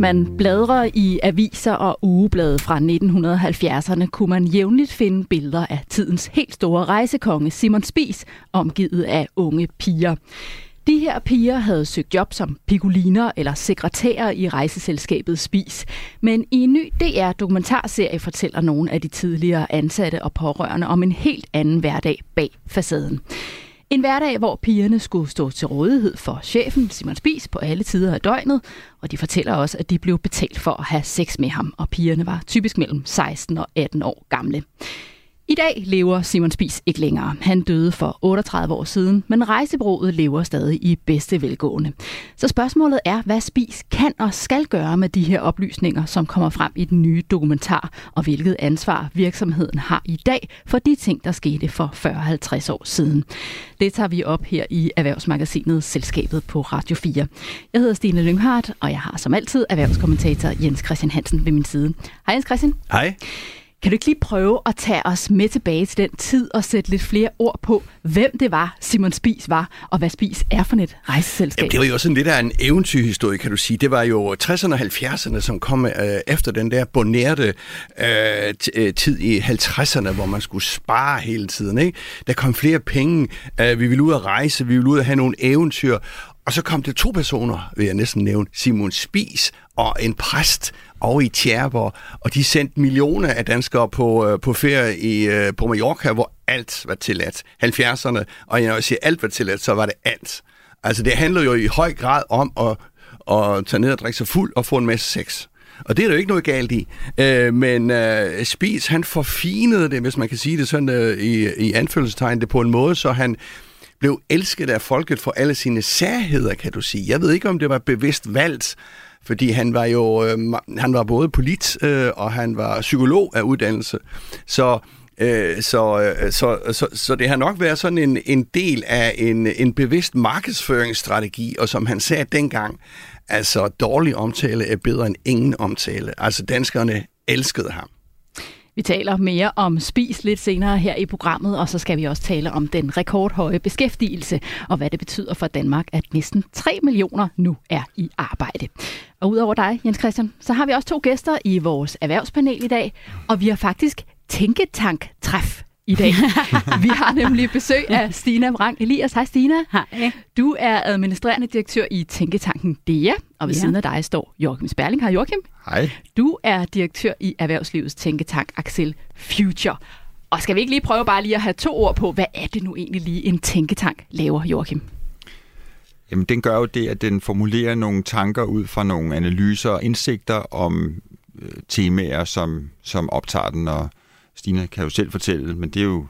man bladrer i aviser og ugeblade fra 1970'erne, kunne man jævnligt finde billeder af tidens helt store rejsekonge Simon Spies, omgivet af unge piger. De her piger havde søgt job som pikuliner eller sekretærer i rejseselskabet Spis. Men i en ny DR-dokumentarserie fortæller nogle af de tidligere ansatte og pårørende om en helt anden hverdag bag facaden. En hverdag, hvor pigerne skulle stå til rådighed for chefen, Simon Spis, på alle tider af døgnet, og de fortæller også, at de blev betalt for at have sex med ham, og pigerne var typisk mellem 16 og 18 år gamle. I dag lever Simon Spis ikke længere. Han døde for 38 år siden, men rejsebroet lever stadig i bedste velgående. Så spørgsmålet er, hvad Spis kan og skal gøre med de her oplysninger, som kommer frem i den nye dokumentar, og hvilket ansvar virksomheden har i dag for de ting, der skete for 40-50 år siden. Det tager vi op her i Erhvervsmagasinet Selskabet på Radio 4. Jeg hedder Stine Lynghardt, og jeg har som altid erhvervskommentator Jens Christian Hansen ved min side. Hej Jens Christian. Hej. Kan du ikke lige prøve at tage os med tilbage til den tid og sætte lidt flere ord på, hvem det var, Simon Spis var, og hvad Spis er for et rejseselskab? Jamen, det var jo sådan lidt af en eventyrhistorie, kan du sige. Det var jo 60'erne og 70'erne, som kom øh, efter den der bonerte øh, øh tid i 50'erne, hvor man skulle spare hele tiden. Ikke? Der kom flere penge, øh, vi ville ud at rejse, vi ville ud at have nogle eventyr, og så kom det to personer, vil jeg næsten nævne, Simon Spis og en præst over i Tjerborg, og de sendte millioner af danskere på, øh, på ferie i, øh, på Mallorca, hvor alt var tilladt. 70'erne, og når jeg siger alt var tilladt, så var det alt. Altså det handler jo i høj grad om at, at tage ned og drikke sig fuld og få en masse sex. Og det er der jo ikke noget galt i. Øh, men øh, Spis, han forfinede det, hvis man kan sige det sådan øh, i, i anfølgelsestegn, det på en måde, så han blev elsket af folket for alle sine særheder, kan du sige. Jeg ved ikke, om det var bevidst valgt, fordi han var jo øh, han var både polit øh, og han var psykolog af uddannelse. Så øh, så, øh, så, så, så det har nok været sådan en, en del af en, en bevidst markedsføringsstrategi, og som han sagde dengang, altså dårlig omtale er bedre end ingen omtale. Altså danskerne elskede ham. Vi taler mere om spis lidt senere her i programmet, og så skal vi også tale om den rekordhøje beskæftigelse, og hvad det betyder for Danmark, at næsten 3 millioner nu er i arbejde. Og udover dig, Jens Christian, så har vi også to gæster i vores erhvervspanel i dag, og vi har faktisk tænketank-træf i dag. Vi har nemlig besøg af Stina Brang Elias. Hej Stina. Hej. Du er administrerende direktør i Tænketanken DEA, og ved ja. siden af dig står Joachim Sperling. Hej Joachim. Hej. Du er direktør i Erhvervslivets Tænketank Axel Future. Og skal vi ikke lige prøve bare lige at have to ord på, hvad er det nu egentlig lige en tænketank laver, Joachim? Jamen, den gør jo det, at den formulerer nogle tanker ud fra nogle analyser og indsigter om øh, temaer, som, som optager den, og Stina kan jo selv fortælle, men det er jo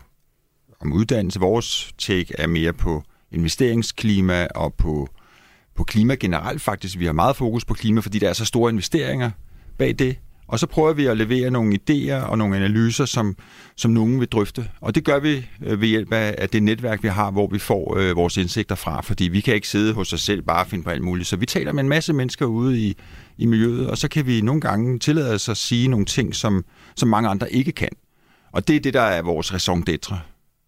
om uddannelse. Vores take er mere på investeringsklima og på, på klima generelt faktisk. Vi har meget fokus på klima, fordi der er så store investeringer bag det. Og så prøver vi at levere nogle idéer og nogle analyser, som, som nogen vil drøfte. Og det gør vi øh, ved hjælp af, af det netværk, vi har, hvor vi får øh, vores indsigter fra. Fordi vi kan ikke sidde hos os selv bare og finde på alt muligt. Så vi taler med en masse mennesker ude i, i miljøet, og så kan vi nogle gange tillade os at sige nogle ting, som, som mange andre ikke kan. Og det er det, der er vores raison d'être.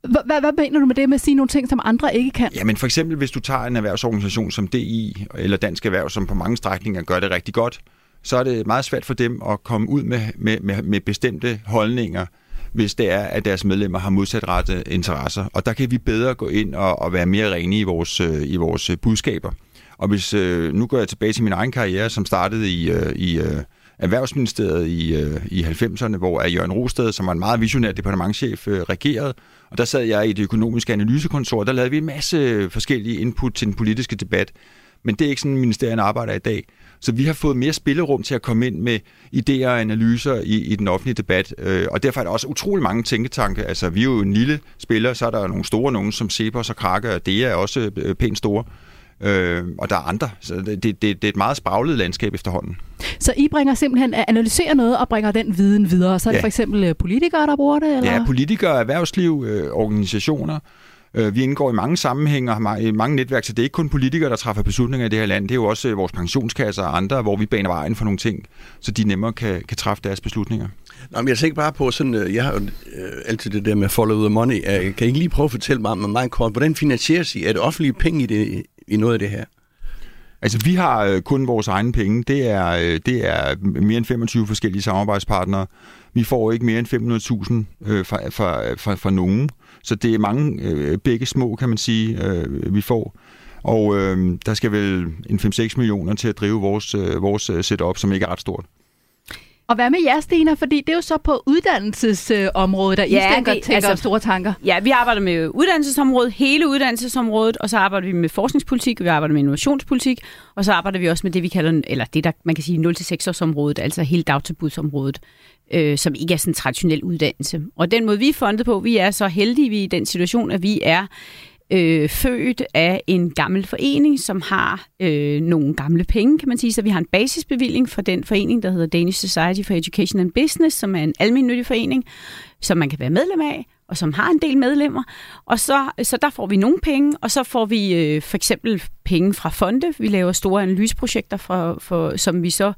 Hvad, hvad mener du med det med at sige nogle ting, som andre ikke kan? Jamen for eksempel, hvis du tager en erhvervsorganisation som DI eller Dansk Erhverv, som på mange strækninger gør det rigtig godt, så er det meget svært for dem at komme ud med, med, med, med bestemte holdninger, hvis det er, at deres medlemmer har modsatrettede interesser. Og der kan vi bedre gå ind og, og være mere rene i vores, øh, i vores budskaber. Og hvis øh, nu går jeg tilbage til min egen karriere, som startede i, øh, i øh, Erhvervsministeriet i, øh, i 90'erne, hvor Jørgen Rosted, som var en meget visionær departementchef, øh, regerede. Og der sad jeg i det økonomiske analysekontor, der lavede vi en masse forskellige input til den politiske debat. Men det er ikke sådan, ministerierne arbejder i dag. Så vi har fået mere spillerum til at komme ind med idéer og analyser i, i den offentlige debat. Øh, og derfor er der også utrolig mange tænketanke. Altså, vi er jo en lille spiller, så er der nogle store nogen som Cepos og Krakke, og det er også øh, pænt store. Øh, og der er andre. Så det, det, det er et meget spraglet landskab efterhånden. Så I bringer simpelthen analyserer noget og bringer den viden videre. Så er det ja. for eksempel øh, politikere, der bruger det? Eller? Ja, politikere, erhvervsliv, øh, organisationer. Øh, vi indgår i mange sammenhænge og i mange netværk, så det er ikke kun politikere, der træffer beslutninger i det her land. Det er jo også øh, vores pensionskasser og andre, hvor vi baner vejen for nogle ting, så de nemmere kan, kan træffe deres beslutninger. Nå, men jeg tænker bare på sådan, jeg har jo altid det der med follow the money. Kan I ikke lige prøve at fortælle mig meget kort, hvordan finansieres I? Er det offentlige penge i, det, i noget af det her? Altså, vi har øh, kun vores egne penge. Det er, øh, det er mere end 25 forskellige samarbejdspartnere. Vi får ikke mere end 500.000 øh, fra, fra, fra, fra nogen. Så det er mange øh, begge små, kan man sige, øh, vi får. Og øh, der skal vel en 5-6 millioner til at drive vores, øh, vores øh, setup, som ikke er ret stort. Og hvad med jer, Stina? Fordi det er jo så på uddannelsesområdet, der ja, I tænker, det, tænker altså, store tanker. Ja, vi arbejder med uddannelsesområdet, hele uddannelsesområdet, og så arbejder vi med forskningspolitik, vi arbejder med innovationspolitik, og så arbejder vi også med det, vi kalder, eller det der, man kan sige 0-6 års området, altså hele dagtilbudsområdet, øh, som ikke er sådan en traditionel uddannelse. Og den måde, vi er fundet på, vi er så heldige vi er i den situation, at vi er øh, født af en gammel forening, som har øh, nogle gamle penge, kan man sige. Så vi har en basisbevilling for den forening, der hedder Danish Society for Education and Business, som er en almindelig forening, som man kan være medlem af, og som har en del medlemmer. Og så, så der får vi nogle penge, og så får vi øh, for eksempel penge fra fonde. Vi laver store analyseprojekter, for, for, som vi så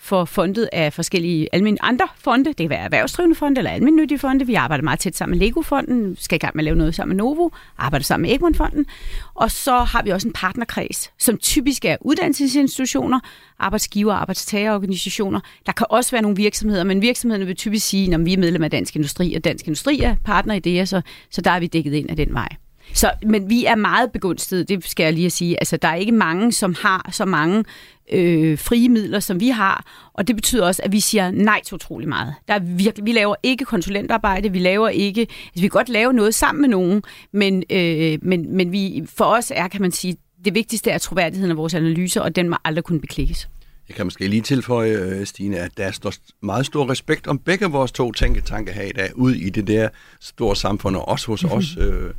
for fondet af forskellige almindelige andre fonde. Det kan være erhvervsdrivende fonde eller almindelige fonde. Vi arbejder meget tæt sammen med Lego-fonden, skal i gang med at lave noget sammen med Novo, arbejder sammen med Egmont-fonden. Og så har vi også en partnerkreds, som typisk er uddannelsesinstitutioner, arbejdsgiver- og arbejdstagerorganisationer. Der kan også være nogle virksomheder, men virksomhederne vil typisk sige, at vi er medlem af Dansk Industri, og Dansk Industri er partner i det, så, så der er vi dækket ind af den vej. Så, men vi er meget begunstiget, det skal jeg lige sige. Altså, der er ikke mange, som har så mange øh, frie midler, som vi har, og det betyder også, at vi siger nej til utrolig meget. Der er virkelig, vi laver ikke konsulentarbejde, vi laver ikke, altså vi kan godt lave noget sammen med nogen, men, øh, men, men vi, for os er, kan man sige, det vigtigste er troværdigheden af vores analyser, og den må aldrig kunne beklikkes. Jeg kan måske lige tilføje, øh, Stine, at der står meget stor respekt om begge vores to tænketanke her i dag, ud i det der store samfund, og også hos os øh,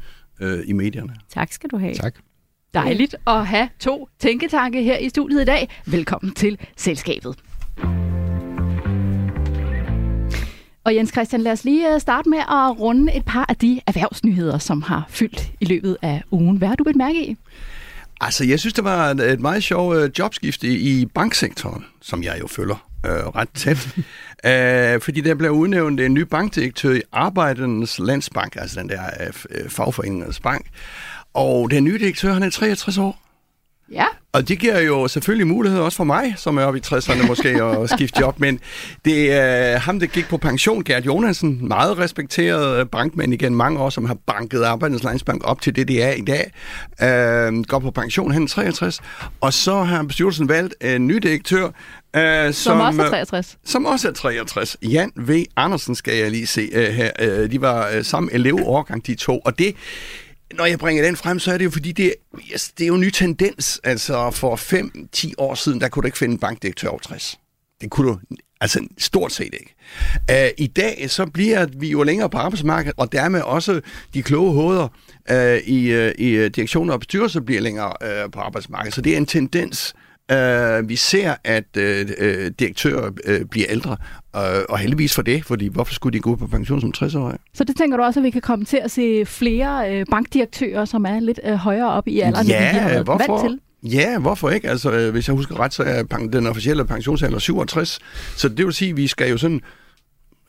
øh, i medierne. Tak skal du have. Tak. Dejligt at have to tænketanke her i studiet i dag. Velkommen til selskabet. Og Jens Christian, lad os lige øh, starte med at runde et par af de erhvervsnyheder, som har fyldt i løbet af ugen. Hvad har du bedt mærke i? Altså, jeg synes, det var et meget sjovt øh, jobskifte i banksektoren, som jeg jo følger øh, ret tæt. øh, fordi der blev udnævnt en ny bankdirektør i Arbejdernes Landsbank, altså den der øh, fagforeningens bank. Og den nye direktør, han er 63 år. Ja. Og det giver jo selvfølgelig mulighed også for mig, som er oppe i 60'erne måske, at skifte job. Men det er ham, der gik på pension, Gert Jonasen, meget respekteret bankmand igen mange år, som har banket Arbejdernes Landsbank op til det, det er i dag. Øh, går på pension, han er 63. Og så har bestyrelsen valgt en ny direktør, Uh, som, som også er 63. Som også er 63. Jan V. Andersen skal jeg lige se uh, her. Uh, de var uh, samme elevårgang, de to. Og det, når jeg bringer den frem, så er det jo fordi, det, yes, det er jo en ny tendens. Altså for 5-10 år siden, der kunne du ikke finde en bankdirektør over 60. Det kunne du altså stort set ikke. Uh, I dag så bliver vi jo længere på arbejdsmarkedet, og dermed også de kloge hoveder uh, i, uh, i direktioner og bestyrelser bliver længere uh, på arbejdsmarkedet. Så det er en tendens, Uh, vi ser, at uh, direktører uh, bliver ældre, uh, og heldigvis for det, fordi hvorfor skulle de gå på pension som 60-årige? Så det tænker du også, at vi kan komme til at se flere uh, bankdirektører, som er lidt uh, højere op i alderen, ja, end vi har hvorfor? vant til? Ja, hvorfor ikke? Altså, hvis jeg husker ret, så er den officielle pensionsalder 67. Så det vil sige, at vi skal jo sådan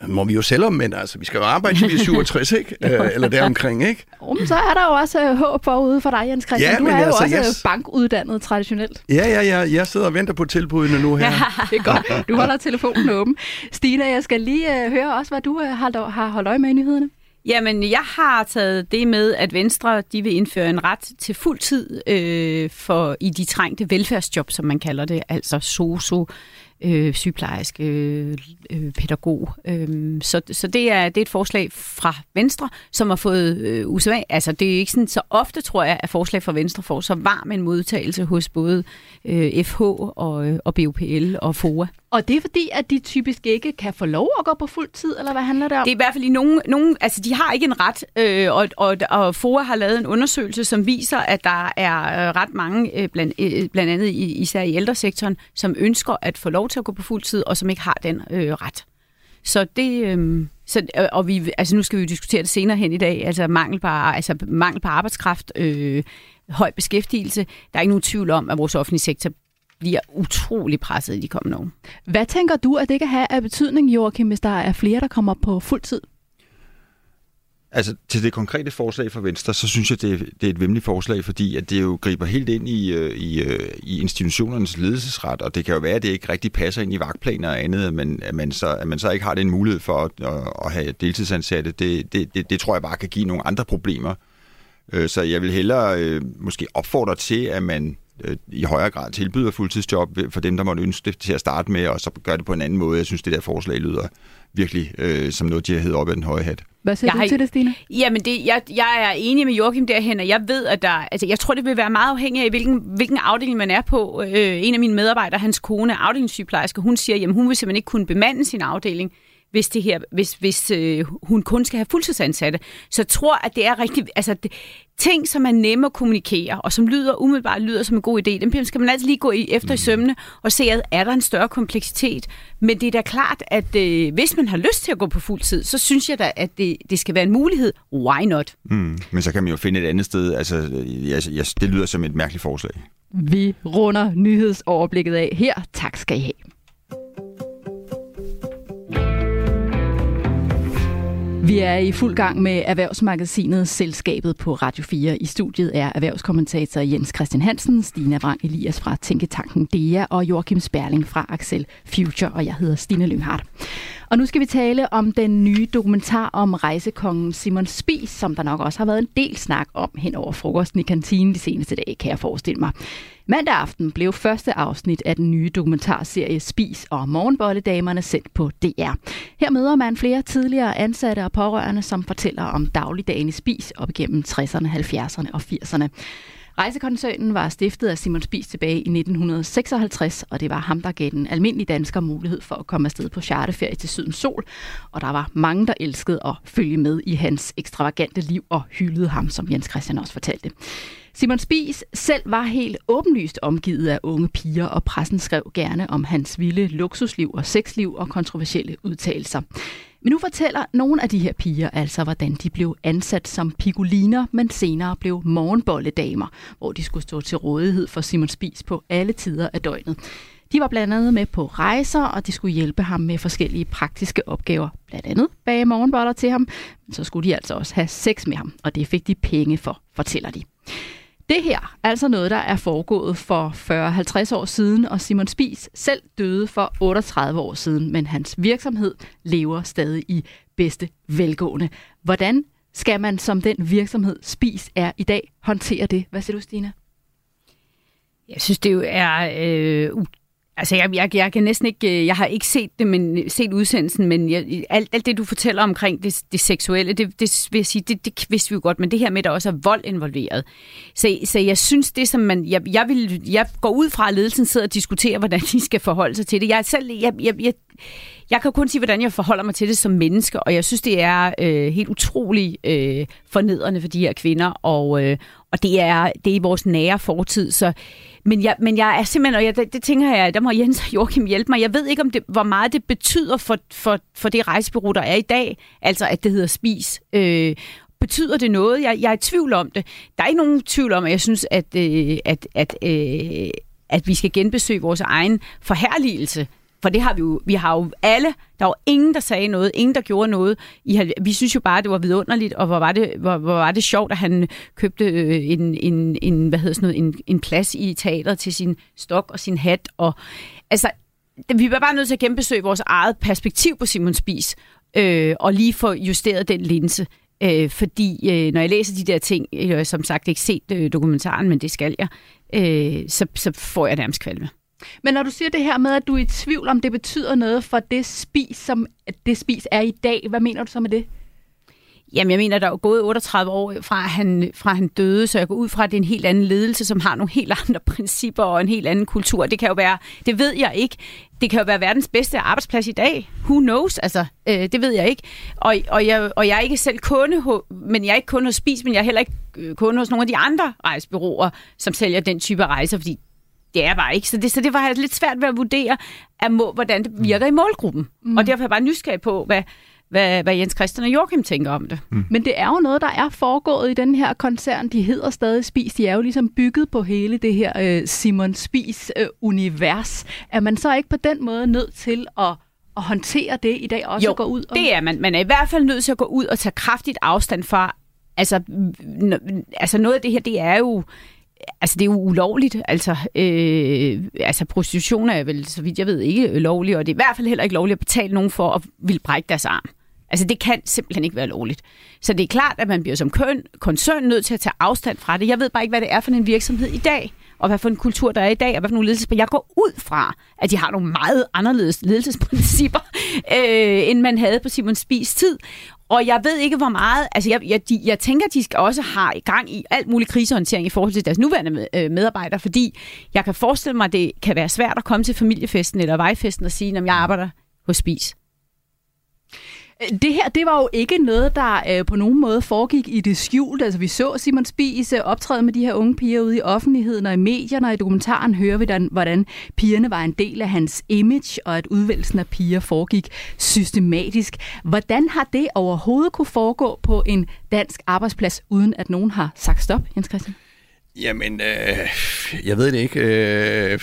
må vi jo selv om, men altså, vi skal jo arbejde til vi er 67, ikke? Øh, eller deromkring, ikke? Um, så er der jo også uh, håb forude for dig, Jens Christian. Ja, du er altså, jo også yes. bankuddannet traditionelt. Ja, ja, ja. Jeg sidder og venter på tilbudene nu her. Ja, det er godt. Du holder telefonen åben. Stina, jeg skal lige uh, høre også, hvad du uh, har, har holdt øje med i nyhederne. Jamen, jeg har taget det med, at Venstre de vil indføre en ret til fuld tid øh, for i de trængte velfærdsjob, som man kalder det, altså sosu, øh, sygeplejerske, øh, øh pædagog. Øh, så, så det er det er et forslag fra Venstre, som har fået øh, usædvanligt. Altså det er ikke sådan så ofte, tror jeg, at forslag fra Venstre får så varm en modtagelse hos både øh, FH og, øh, og BUPL og FOA. Og det er fordi, at de typisk ikke kan få lov at gå på fuld tid, eller hvad handler det om? Det er i hvert fald i nogen, nogen altså de har ikke en ret, øh, og, og, og FOA har lavet en undersøgelse, som viser, at der er øh, ret mange, øh, blandt, øh, blandt andet i, især i ældresektoren, som ønsker at få lov til at gå på fuld tid, og som ikke har den øh, ret. Så det, øhm, øh, så, og vi, altså nu skal vi jo diskutere det senere hen i dag, altså mangel på, altså mangel på arbejdskraft, øh, høj beskæftigelse. Der er ikke nogen tvivl om, at vores offentlige sektor bliver utrolig presset i de kommende år. Hvad tænker du, at det kan have af betydning, Joachim, hvis der er flere, der kommer på fuld tid? Altså til det konkrete forslag fra Venstre, så synes jeg, det er, det er et vemmeligt forslag, fordi at det jo griber helt ind i, øh, i, øh, i institutionernes ledelsesret, og det kan jo være, at det ikke rigtig passer ind i vagtplaner og andet, men at man så, at man så ikke har den mulighed for at, at have deltidsansatte, det, det, det, det tror jeg bare kan give nogle andre problemer. Øh, så jeg vil hellere måske opfordre til, at man i højere grad tilbyder fuldtidsjob for dem, der måtte ønske det til at starte med, og så gør det på en anden måde. Jeg synes, det der forslag lyder virkelig øh, som noget, de har heddet op af den høje hat. Hvad siger jeg du har, til det, Stine? Jamen, det, jeg, jeg er enig med Joachim derhen, og jeg ved, at der... Altså, jeg tror, det vil være meget afhængigt af, hvilken, hvilken afdeling man er på. Øh, en af mine medarbejdere, hans kone, afdelingssygeplejerske, hun siger, jamen hun vil simpelthen ikke kunne bemande sin afdeling, hvis, det her, hvis, hvis øh, hun kun skal have fuldtidsansatte. Så jeg tror, at det er rigtig... Altså, det, ting, som er nemme at kommunikere, og som lyder umiddelbart lyder som en god idé, dem skal man altid lige gå i, efter mm. i sømne og se, at er der en større kompleksitet. Men det er da klart, at øh, hvis man har lyst til at gå på fuld tid, så synes jeg da, at det, det skal være en mulighed. Why not? Mm. Men så kan man jo finde et andet sted. Altså, jeg, jeg, det lyder som et mærkeligt forslag. Vi runder nyhedsoverblikket af her. Tak skal I have. Vi er i fuld gang med erhvervsmagasinet Selskabet på Radio 4. I studiet er erhvervskommentator Jens Christian Hansen, Stina Vrang Elias fra Tænketanken DEA og Joachim Sperling fra Axel Future, og jeg hedder Stine Lynghardt. Og nu skal vi tale om den nye dokumentar om rejsekongen Simon Spies, som der nok også har været en del snak om hen over frokosten i kantinen de seneste dage, kan jeg forestille mig. Mandag aften blev første afsnit af den nye dokumentarserie Spis og Morgenbolledamerne sendt på DR. Her møder man flere tidligere ansatte og pårørende, som fortæller om dagligdagen i Spis op igennem 60'erne, 70'erne og 80'erne. Rejsekoncernen var stiftet af Simon Spies tilbage i 1956, og det var ham, der gav den almindelige dansker mulighed for at komme afsted på charterferie til Sydens Sol. Og der var mange, der elskede at følge med i hans ekstravagante liv og hyldede ham, som Jens Christian også fortalte. Simon Spies selv var helt åbenlyst omgivet af unge piger, og pressen skrev gerne om hans vilde luksusliv og sexliv og kontroversielle udtalelser. Men nu fortæller nogle af de her piger altså, hvordan de blev ansat som pigoliner, men senere blev morgenbolledamer, hvor de skulle stå til rådighed for Simon Spis på alle tider af døgnet. De var blandt andet med på rejser, og de skulle hjælpe ham med forskellige praktiske opgaver. Blandt andet bage morgenboller til ham, men så skulle de altså også have sex med ham, og det fik de penge for, fortæller de. Det her er altså noget, der er foregået for 40-50 år siden, og Simon Spies selv døde for 38 år siden, men hans virksomhed lever stadig i bedste velgående. Hvordan skal man som den virksomhed Spis er i dag håndtere det? Hvad siger du, Stina? Jeg synes, det jo er øh, Altså, jeg, jeg, jeg kan næsten ikke... Øh, jeg har ikke set det, men øh, set udsendelsen, men jeg, alt, alt det, du fortæller omkring det, det seksuelle, det, det vil jeg sige, det, det vidste vi jo godt, men det her med, at der også er vold involveret. Så, så jeg synes, det som man... Jeg, jeg, vil, jeg går ud fra, at ledelsen sidder og diskuterer, hvordan de skal forholde sig til det. Jeg selv... Jeg, jeg, jeg, jeg kan kun sige, hvordan jeg forholder mig til det som menneske, og jeg synes, det er øh, helt utrolig øh, fornedrende for de her kvinder, og, øh, og det er, det er i vores nære fortid, så men jeg, men jeg er simpelthen, og jeg, det, det tænker jeg, der må Jens og Joachim hjælpe mig. Jeg ved ikke, om det, hvor meget det betyder for, for, for det rejsebureau, der er i dag, altså at det hedder Spis. Øh, betyder det noget? Jeg, jeg er i tvivl om det. Der er ikke nogen tvivl om, at jeg synes, at, øh, at, at, øh, at vi skal genbesøge vores egen forherligelse for det har vi jo, vi har jo alle, der var ingen, der sagde noget, ingen, der gjorde noget. I, vi synes jo bare, det var vidunderligt, og hvor var det, hvor, hvor var det sjovt, at han købte øh, en, en, en, hvad hedder sådan noget, en, en plads i teateret til sin stok og sin hat. Og, altså, vi var bare nødt til at genbesøge vores eget perspektiv på Simon Spis, øh, og lige få justeret den linse. Øh, fordi øh, når jeg læser de der ting, øh, jeg har som sagt ikke set øh, dokumentaren, men det skal jeg, øh, så, så får jeg nærmest kvalme. Men når du siger det her med, at du er i tvivl om, det betyder noget for det spis, som det spis er i dag, hvad mener du så med det? Jamen, jeg mener, der er gået 38 år fra han, fra han døde, så jeg går ud fra, at det er en helt anden ledelse, som har nogle helt andre principper og en helt anden kultur. Det kan jo være, det ved jeg ikke. Det kan jo være verdens bedste arbejdsplads i dag. Who knows? Altså, øh, det ved jeg ikke. Og, og, jeg, og jeg er ikke selv kunde, men jeg er ikke kunde hos Spis, men jeg er heller ikke øh, kunde hos nogle af de andre rejsebyråer, som sælger den type rejser, fordi det er bare ikke. Så det, så det var lidt svært ved at vurdere, at må, hvordan det virker mm. i målgruppen. Mm. Og derfor er jeg bare nysgerrig på, hvad, hvad, hvad Jens Christian og Joachim tænker om det. Mm. Men det er jo noget, der er foregået i den her koncern. De hedder stadig Spis. De er jo ligesom bygget på hele det her øh, Simon Spis-univers. Øh, er man så ikke på den måde nødt til at at håndtere det i dag også jo, at gå ud? Og... det er man. Man er i hvert fald nødt til at gå ud og tage kraftigt afstand fra, altså, altså noget af det her, det er jo Altså, det er jo ulovligt. Altså, øh, altså, prostitution er vel, så vidt jeg ved, ikke lovligt, og det er i hvert fald heller ikke lovligt at betale nogen for at vil brække deres arm. Altså, det kan simpelthen ikke være lovligt. Så det er klart, at man bliver som køn, koncern nødt til at tage afstand fra det. Jeg ved bare ikke, hvad det er for en virksomhed i dag, og hvad for en kultur der er i dag, og hvad for nogle ledelses... Jeg går ud fra, at de har nogle meget anderledes ledelsesprincipper, øh, end man havde på Simon Spis tid. Og jeg ved ikke, hvor meget... Altså, jeg, jeg, de, jeg tænker, de skal også have i gang i alt mulig krisehåndtering i forhold til deres nuværende med, øh, medarbejdere, fordi jeg kan forestille mig, at det kan være svært at komme til familiefesten eller vejfesten og sige, at jeg arbejder hos Spis. Det her, det var jo ikke noget, der øh, på nogen måde foregik i det skjulte. Altså, vi så Simon Spies øh, optræde med de her unge piger ude i offentligheden og i medierne, og i dokumentaren hører vi, den, hvordan pigerne var en del af hans image, og at udvælgelsen af piger foregik systematisk. Hvordan har det overhovedet kunne foregå på en dansk arbejdsplads, uden at nogen har sagt stop, Jens Christian? Jamen, øh, jeg ved det ikke. Øh,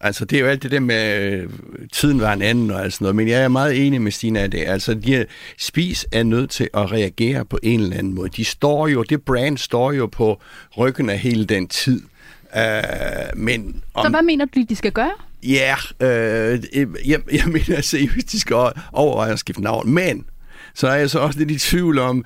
Altså, det er jo alt det der med, øh, tiden var en anden og alt sådan noget, men jeg er meget enig med Stina af det. Altså, de Spis er nødt til at reagere på en eller anden måde. De står jo, det brand står jo på ryggen af hele den tid. Uh, men om, Så hvad mener du, de skal gøre? Ja, øh, jeg, jeg mener seriøst, de skal overveje at skifte navn. Men så er jeg så også lidt i tvivl om,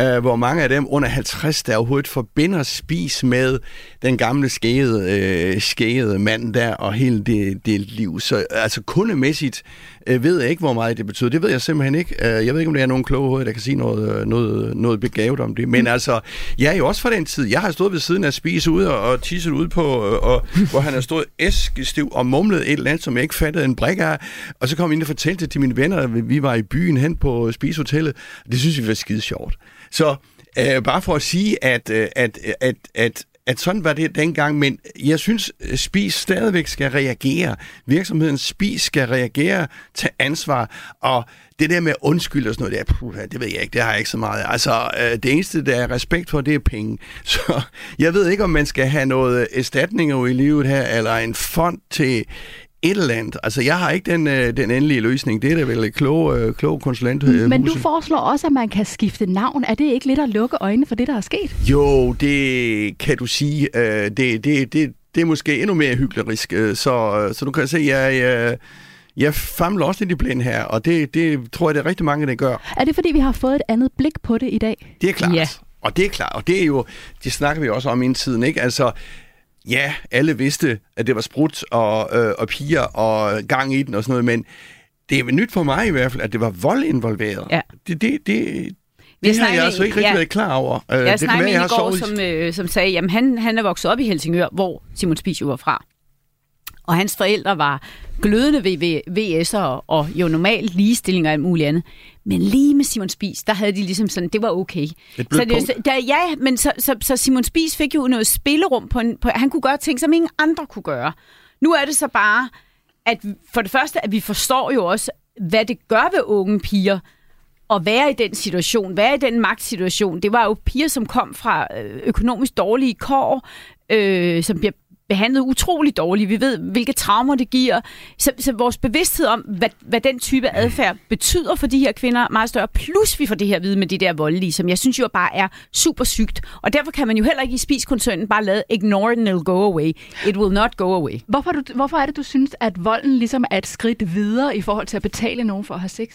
øh, hvor mange af dem under 50, der overhovedet forbinder spis med den gamle skægede, øh, mand der og hele det, det liv. Så altså kundemæssigt uh, ved jeg ikke, hvor meget det betyder. Det ved jeg simpelthen ikke. Uh, jeg ved ikke, om der er nogen kloge hoved, der kan sige noget, noget, noget begavet om det. Men mm. altså, jeg er jo også fra den tid. Jeg har stået ved siden af spis ude og, og tisset ud på, og, hvor han har stået æskestiv og mumlet et eller andet, som jeg ikke fattede en brik af. Og så kom jeg ind og fortalte til mine venner, at vi var i byen hen på spisehotellet. Det synes vi var skide sjovt. Så øh, bare for at sige, at, øh, at, at, at, at sådan var det dengang, men jeg synes, øh, Spis stadigvæk skal reagere. Virksomheden Spis skal reagere, tage ansvar, og det der med undskyld og sådan noget, der, puh, det ved jeg ikke, det har jeg ikke så meget. Altså, øh, det eneste, der er respekt for, det er penge. Så jeg ved ikke, om man skal have noget erstatninger i livet her, eller en fond til et eller andet. Altså, jeg har ikke den, øh, den endelige løsning. Det er da vel et klog, øh, klog konsulent. Øh, Men du foreslår også, at man kan skifte navn. Er det ikke lidt at lukke øjnene for det, der er sket? Jo, det kan du sige. Øh, det, det, det, det er måske endnu mere hyklerisk. Øh, så, så du kan se, jeg... jeg jeg famler også lidt i blind her, og det, det tror jeg, det er rigtig mange, der gør. Er det, fordi vi har fået et andet blik på det i dag? Det er klart. Ja. Og det er klart. Og det er jo, det snakker vi også om i en tiden, ikke? Altså, ja, alle vidste, at det var sprut og, øh, og piger og gang i den og sådan noget, men det er nyt for mig i hvert fald, at det var vold involveret. Ja. Det, det, det, det har jeg altså ikke rigtig ja. været klar over. Øh, jeg det snakkede med en i går, som, øh, som sagde, at han, han er vokset op i Helsingør, hvor Simon Spies jo var fra. Og hans forældre var glødende VS'ere og jo normalt ligestilling og alt muligt andet. Men lige med Simon Spies, der havde de ligesom sådan, det var okay. Et så det, der, ja, men så, så, så Simon Spies fik jo noget spillerum på, en, på, han kunne gøre ting, som ingen andre kunne gøre. Nu er det så bare, at for det første, at vi forstår jo også, hvad det gør ved unge piger, at være i den situation, være i den magtsituation. Det var jo piger, som kom fra øh, økonomisk dårlige kår, øh, som bliver behandlet utrolig dårligt. Vi ved, hvilke traumer det giver. Så, så vores bevidsthed om, hvad, hvad den type adfærd betyder for de her kvinder, er meget større. Plus vi får det her at vide med det der voldelige, som jeg synes jo bare er super sygt. Og derfor kan man jo heller ikke i spiskoncernen bare lade ignore it and it'll go away. It will not go away. Hvorfor, du, hvorfor er det, du synes, at volden ligesom er et skridt videre i forhold til at betale nogen for at have sex?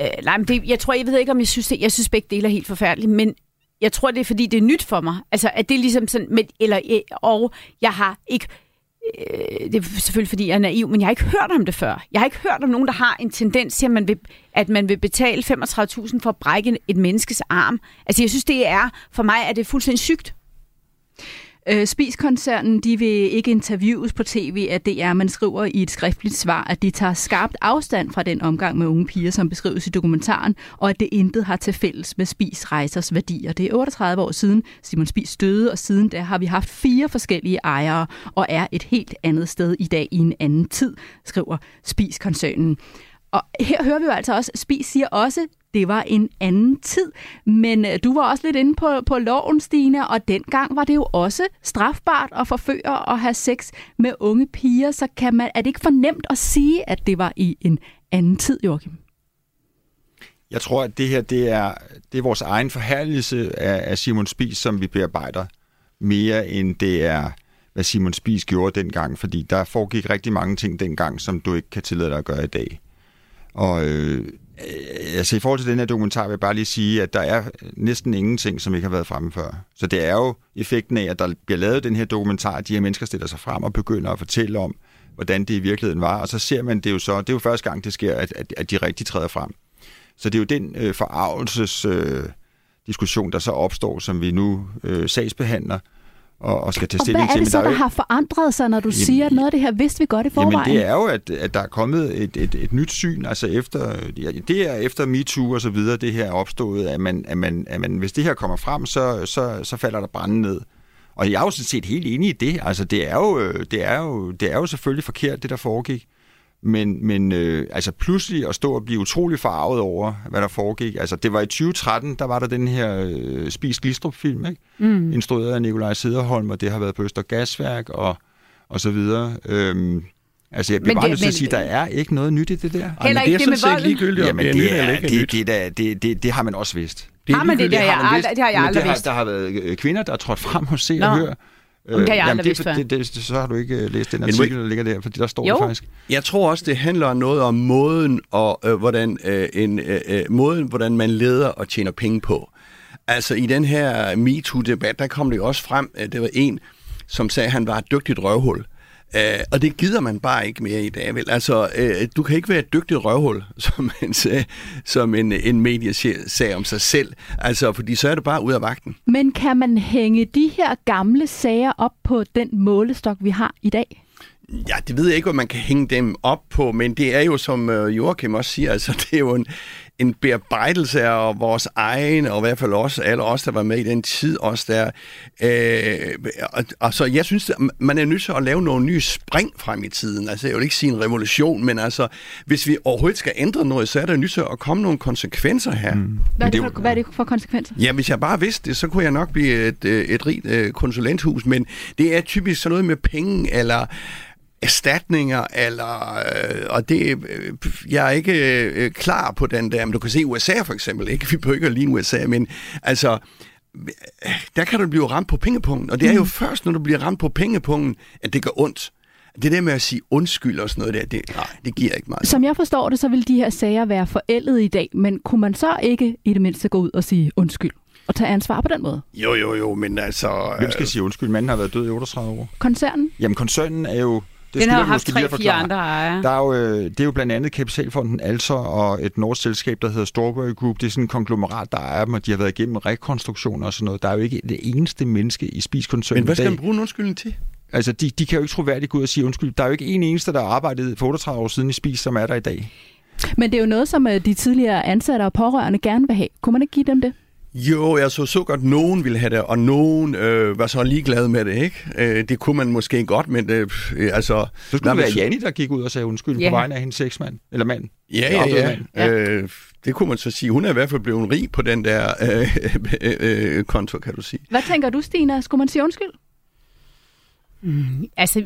Øh, nej, men det, jeg tror, jeg ved ikke, om jeg synes det. Jeg synes begge dele er helt forfærdeligt, men jeg tror, det er, fordi det er nyt for mig. Altså, at det er ligesom sådan, med, eller, øh, og jeg har ikke, øh, det er selvfølgelig, fordi jeg er naiv, men jeg har ikke hørt om det før. Jeg har ikke hørt om nogen, der har en tendens til, at man vil, at man vil betale 35.000 for at brække et menneskes arm. Altså, jeg synes, det er, for mig er det fuldstændig sygt. Øh, Spiskoncernen de vil ikke interviews på tv af DR, man skriver i et skriftligt svar, at de tager skarpt afstand fra den omgang med unge piger, som beskrives i dokumentaren, og at det intet har til fælles med Spis rejsers værdier. Det er 38 år siden Simon Spis døde, og siden da har vi haft fire forskellige ejere, og er et helt andet sted i dag i en anden tid, skriver Spiskoncernen. Og her hører vi jo altså også, Spis siger også det var en anden tid. Men øh, du var også lidt inde på, på loven, Stine, og dengang var det jo også strafbart at forføre og have sex med unge piger, så kan man, er det ikke for nemt at sige, at det var i en anden tid, Joachim? Jeg tror, at det her det er, det er vores egen forherligelse af, af Simon Spies, som vi bearbejder, mere end det er, hvad Simon Spies gjorde dengang, fordi der foregik rigtig mange ting dengang, som du ikke kan tillade dig at gøre i dag. Og øh, Øh, altså i forhold til den her dokumentar vil jeg bare lige sige, at der er næsten ingenting, som ikke har været fremme før. Så det er jo effekten af, at der bliver lavet den her dokumentar, at de her mennesker stiller sig frem og begynder at fortælle om, hvordan det i virkeligheden var. Og så ser man det jo så, det er jo første gang, det sker, at, at, at de rigtig træder frem. Så det er jo den øh, forarvelses øh, diskussion, der så opstår, som vi nu øh, sagsbehandler og, og skal tage stilling til. Og hvad er det så, der har forandret sig, når du jamen, siger, at noget af det her vidste vi godt i forvejen? Jamen det er jo, at, at der er kommet et, et, et nyt syn, altså efter, ja, det er efter MeToo og så videre, det her er opstået, at man, at man, at man, hvis det her kommer frem, så, så, så falder der branden ned. Og jeg er jo sådan set helt enig i det. Altså det er jo, det er jo, det er jo selvfølgelig forkert, det der foregik. Men, men øh, altså pludselig at stå og blive utrolig farvet over, hvad der foregik. Altså det var i 2013, der var der den her øh, Spis Glistrup-film, ikke? Mm. Instrueret af Nikolaj Sederholm, og det har været på Øster Gasværk og, og så videre. Øhm, Altså, jeg bliver men bare nødt til at sige, at der er ikke noget nyt i det der. Heller ikke det, det med volden? Ligegyldigt, Jamen, det, det, er, det, det, det, det, det, det har man også vidst. Det har man det? Det har, jeg, aldrig, det har jeg aldrig vidst. Der har været øh, kvinder, der er trådt frem og se og høre. Øh, det har jeg aldrig vidst før. Det, det, så har du ikke øh, læst den artikel, der ligger der, fordi der står jo. det faktisk. Jeg tror også, det handler noget om måden, og, øh, hvordan, øh, en, øh, øh, måden, hvordan man leder og tjener penge på. Altså i den her MeToo-debat, der kom det jo også frem, at det var en, som sagde, at han var et dygtigt røvhul. Uh, og det gider man bare ikke mere i dag, vel? Altså, uh, du kan ikke være et dygtigt røvhul, som, man sagde, som en, en medie sagde om sig selv. Altså, fordi så er du bare ud af vagten. Men kan man hænge de her gamle sager op på den målestok, vi har i dag? Ja, det ved jeg ikke, hvad man kan hænge dem op på, men det er jo, som uh, Joachim også siger, altså, det er jo en, en bearbejdelse af vores egen, og i hvert fald også alle os, der var med i den tid, også der. Øh, og, og så jeg synes, man er nødt til at lave nogle nye spring frem i tiden. Altså, jeg vil ikke sige en revolution, men altså, hvis vi overhovedet skal ændre noget, så er der nødt til at komme nogle konsekvenser her. Mm. Hvad, er det for, hvad er det for konsekvenser? Ja, hvis jeg bare vidste det, så kunne jeg nok blive et, et rigt øh, konsulenthus, men det er typisk sådan noget med penge, eller erstatninger, eller, øh, og det, øh, jeg er ikke øh, klar på den der, men du kan se USA for eksempel, ikke? Vi behøver ikke at ligne USA, men altså, der kan du blive ramt på pengepunkten, og det er jo mm. først, når du bliver ramt på pengepunkten, at det gør ondt. Det der med at sige undskyld og sådan noget der, det, nej, det giver ikke meget. Som jeg forstår det, så vil de her sager være forældet i dag, men kunne man så ikke i det mindste gå ud og sige undskyld? og tage ansvar på den måde? Jo, jo, jo, men altså... Hvem skal sige undskyld? Manden har været død i 38 år. Koncernen? Jamen, koncernen er jo det Den har haft tre-fire andre ejere. Der er jo, øh, det er jo blandt andet Kapitalfonden Alser og et norsk selskab, der hedder Strawberry Group. Det er sådan en konglomerat, der ejer dem, og de har været igennem rekonstruktioner og sådan noget. Der er jo ikke det eneste menneske i spiskoncernen Men hvad skal man bruge en undskyldning til? Altså, de, de kan jo ikke troværdigt gå ud og sige undskyld. Der er jo ikke en eneste, der har arbejdet for 38 år siden i Spis, som er der i dag. Men det er jo noget, som øh, de tidligere ansatte og pårørende gerne vil have. Kunne man ikke give dem det? Jo, jeg så så godt, at nogen ville have det, og nogen øh, var så ligeglade med det, ikke? Øh, det kunne man måske godt, men øh, altså... Så skulle det være Janni, der gik ud og sagde undskyld yeah. på vegne af hendes seksmand, eller mand. Ja, ja, ja. ja. Øh, det kunne man så sige. Hun er i hvert fald blevet rig på den der øh, øh, øh, konto, kan du sige. Hvad tænker du, Stina? Skulle man sige undskyld? Mm, altså,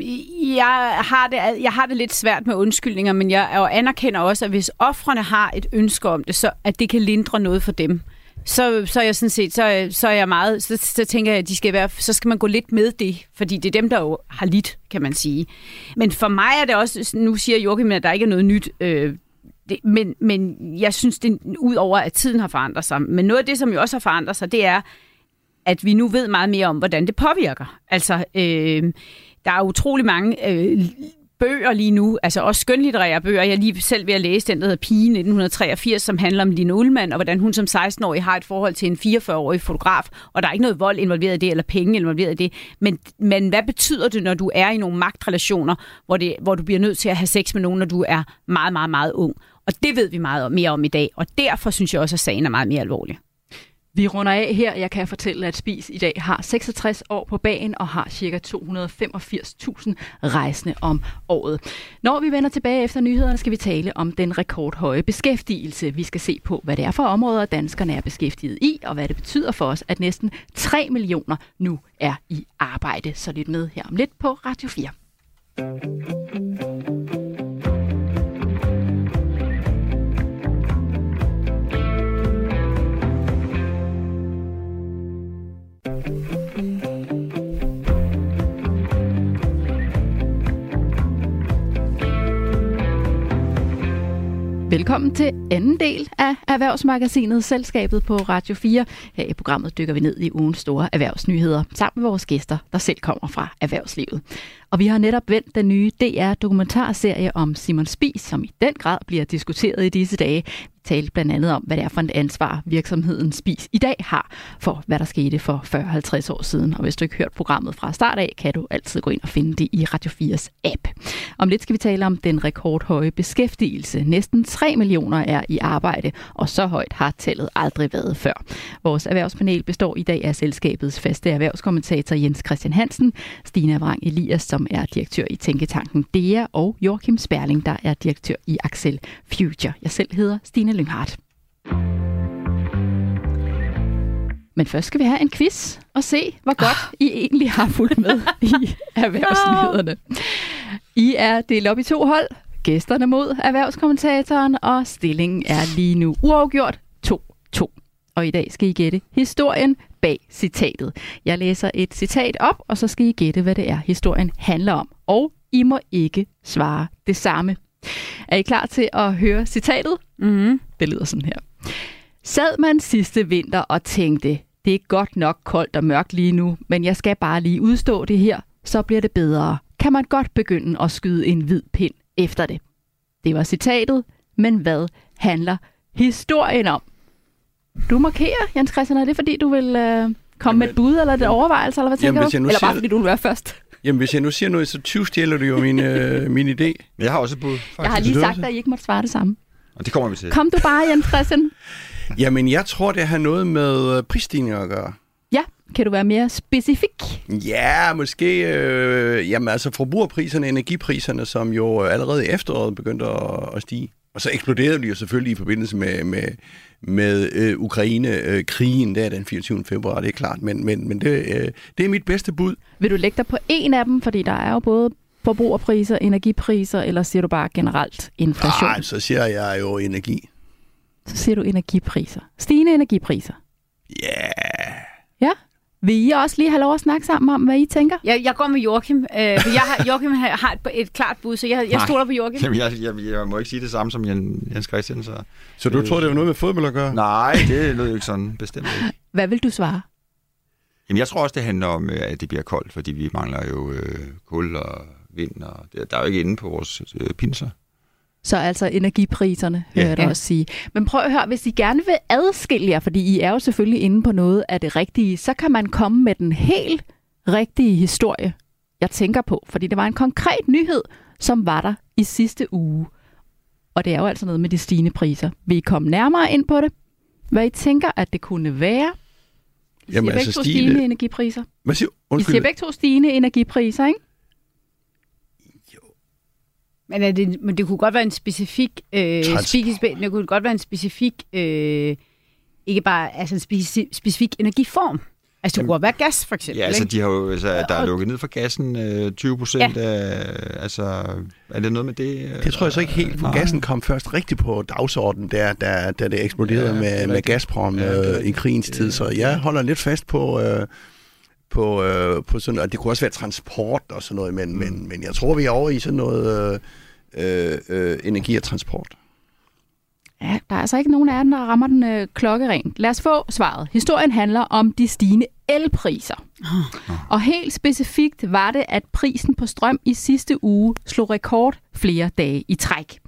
jeg har, det, jeg har det lidt svært med undskyldninger, men jeg anerkender også, at hvis offrene har et ønske om det, så at det kan lindre noget for dem så, så er jeg sådan set, så, så er jeg meget, så, så tænker jeg, at de skal være, så skal man gå lidt med det, fordi det er dem, der jo har lidt, kan man sige. Men for mig er det også, nu siger Joachim, at der ikke er noget nyt, øh, det, men, men jeg synes, det ud over, at tiden har forandret sig. Men noget af det, som jo også har forandret sig, det er, at vi nu ved meget mere om, hvordan det påvirker. Altså, øh, der er utrolig mange øh, bøger lige nu, altså også skønlitterære bøger. Jeg er lige selv ved at læse den, der hedder Pige 1983, som handler om Line Ullmann, og hvordan hun som 16-årig har et forhold til en 44-årig fotograf, og der er ikke noget vold involveret i det, eller penge involveret i det. Men, men hvad betyder det, når du er i nogle magtrelationer, hvor, det, hvor du bliver nødt til at have sex med nogen, når du er meget, meget, meget ung? Og det ved vi meget mere om i dag, og derfor synes jeg også, at sagen er meget mere alvorlig. Vi runder af her. Jeg kan fortælle, at Spis i dag har 66 år på bagen og har ca. 285.000 rejsende om året. Når vi vender tilbage efter nyhederne, skal vi tale om den rekordhøje beskæftigelse. Vi skal se på, hvad det er for områder, danskerne er beskæftiget i, og hvad det betyder for os, at næsten 3 millioner nu er i arbejde. Så lidt med her om lidt på Radio 4. Velkommen til anden del af Erhvervsmagasinet Selskabet på Radio 4. Her i programmet dykker vi ned i ugens store erhvervsnyheder sammen med vores gæster, der selv kommer fra erhvervslivet. Og vi har netop vendt den nye DR-dokumentarserie om Simon Spies, som i den grad bliver diskuteret i disse dage talte blandt andet om, hvad det er for et ansvar, virksomheden Spis i dag har for, hvad der skete for 40-50 år siden. Og hvis du ikke hørt programmet fra start af, kan du altid gå ind og finde det i Radio 4's app. Om lidt skal vi tale om den rekordhøje beskæftigelse. Næsten 3 millioner er i arbejde, og så højt har tallet aldrig været før. Vores erhvervspanel består i dag af selskabets faste erhvervskommentator Jens Christian Hansen, Stina Vrang Elias, som er direktør i Tænketanken DEA, og Joachim Sperling, der er direktør i Axel Future. Jeg selv hedder Stine Stine Lynghardt. Men først skal vi have en quiz og se, hvor godt ah. I egentlig har fulgt med i erhvervsnyhederne. I er delt op i to hold. Gæsterne mod erhvervskommentatoren, og stillingen er lige nu uafgjort 2-2. Og i dag skal I gætte historien bag citatet. Jeg læser et citat op, og så skal I gætte, hvad det er, historien handler om. Og I må ikke svare det samme. Er I klar til at høre citatet? Mm-hmm. Det lyder sådan her. Sad man sidste vinter og tænkte, det er godt nok koldt og mørkt lige nu, men jeg skal bare lige udstå det her, så bliver det bedre. Kan man godt begynde at skyde en hvid pind efter det? Det var citatet, men hvad handler historien om? Du markerer, Jens Christian, er det fordi, du vil øh, komme med et bud eller et overvejelse, eller hvad tænker jamen, du? Eller bare fordi, du vil være først? Jamen, hvis jeg nu siger noget, så 20 stjæler du jo min, øh, min idé. Jeg har også et bud, faktisk. Jeg har lige sagt, at I ikke måtte svare det samme. Og det kommer vi til. Kom du bare, Jens Christian. Jamen, jeg tror, det har noget med øh, prisstigninger at gøre. Ja, kan du være mere specifik? Ja, måske. Øh, jamen, altså forbrugerpriserne, energipriserne, som jo allerede i efteråret begyndte at, at stige. Og så eksploderede de jo selvfølgelig i forbindelse med, med, med øh, Ukraine-krigen der den 24. februar, det er klart. Men, men, men det, øh, det er mit bedste bud. Vil du lægge dig på en af dem? Fordi der er jo både forbrugerpriser, energipriser, eller siger du bare generelt inflation? Nej, så siger jeg jo energi. Så siger du energipriser. Stigende energipriser. Ja. Yeah. Ja. Vil I også lige have lov at snakke sammen om, hvad I tænker? Jeg, jeg går med Joachim. Øh, jeg har, Joachim har et, et klart bud, så jeg, jeg stoler på Joachim. Jamen, jeg, jeg, jeg, må ikke sige det samme som Jens Christian. Så, så du tror, det var noget med fodbold at gøre? Nej, det lød jo ikke sådan, bestemt ikke. Hvad vil du svare? Jamen, jeg tror også, det handler om, at det bliver koldt, fordi vi mangler jo øh, kul og vind, og det, der er jo ikke inde på vores øh, pinser. Så altså energipriserne, hører jeg ja. også sige. Men prøv at høre, hvis I gerne vil adskille jer, fordi I er jo selvfølgelig inde på noget af det rigtige, så kan man komme med den helt rigtige historie, jeg tænker på. Fordi det var en konkret nyhed, som var der i sidste uge. Og det er jo altså noget med de stigende priser. Vil I komme nærmere ind på det? Hvad I tænker, at det kunne være? I Jamen, siger altså begge to stigende... stigende energipriser. Hvad siger, I siger begge to stigende energipriser, ikke? Men, er det, men det kunne godt være en specifik... Øh, spik, det kunne godt være en specifik... Øh, ikke bare altså en specifik, specifik energiform. Altså, det kunne godt være gas, for eksempel. Ja, altså, de har jo, altså, der er lukket ned for gassen øh, 20 procent. Ja. Af, altså, er det noget med det? Det tror jeg så ikke helt, for gassen kom først rigtig på dagsordenen, der, da, da det eksploderede ja, med, med Gazprom ja, øh, i krigens tid. Så jeg holder lidt fast på... Øh, på, øh, på sådan, og det kunne også være transport og sådan noget, men, mm. men, men jeg tror, vi er over i sådan noget øh, øh, energi og transport. Ja, der er altså ikke nogen af dem, der rammer den øh, klokkeren. Lad os få svaret. Historien handler om de stigende elpriser. Og helt specifikt var det, at prisen på strøm i sidste uge slog rekord flere dage i træk.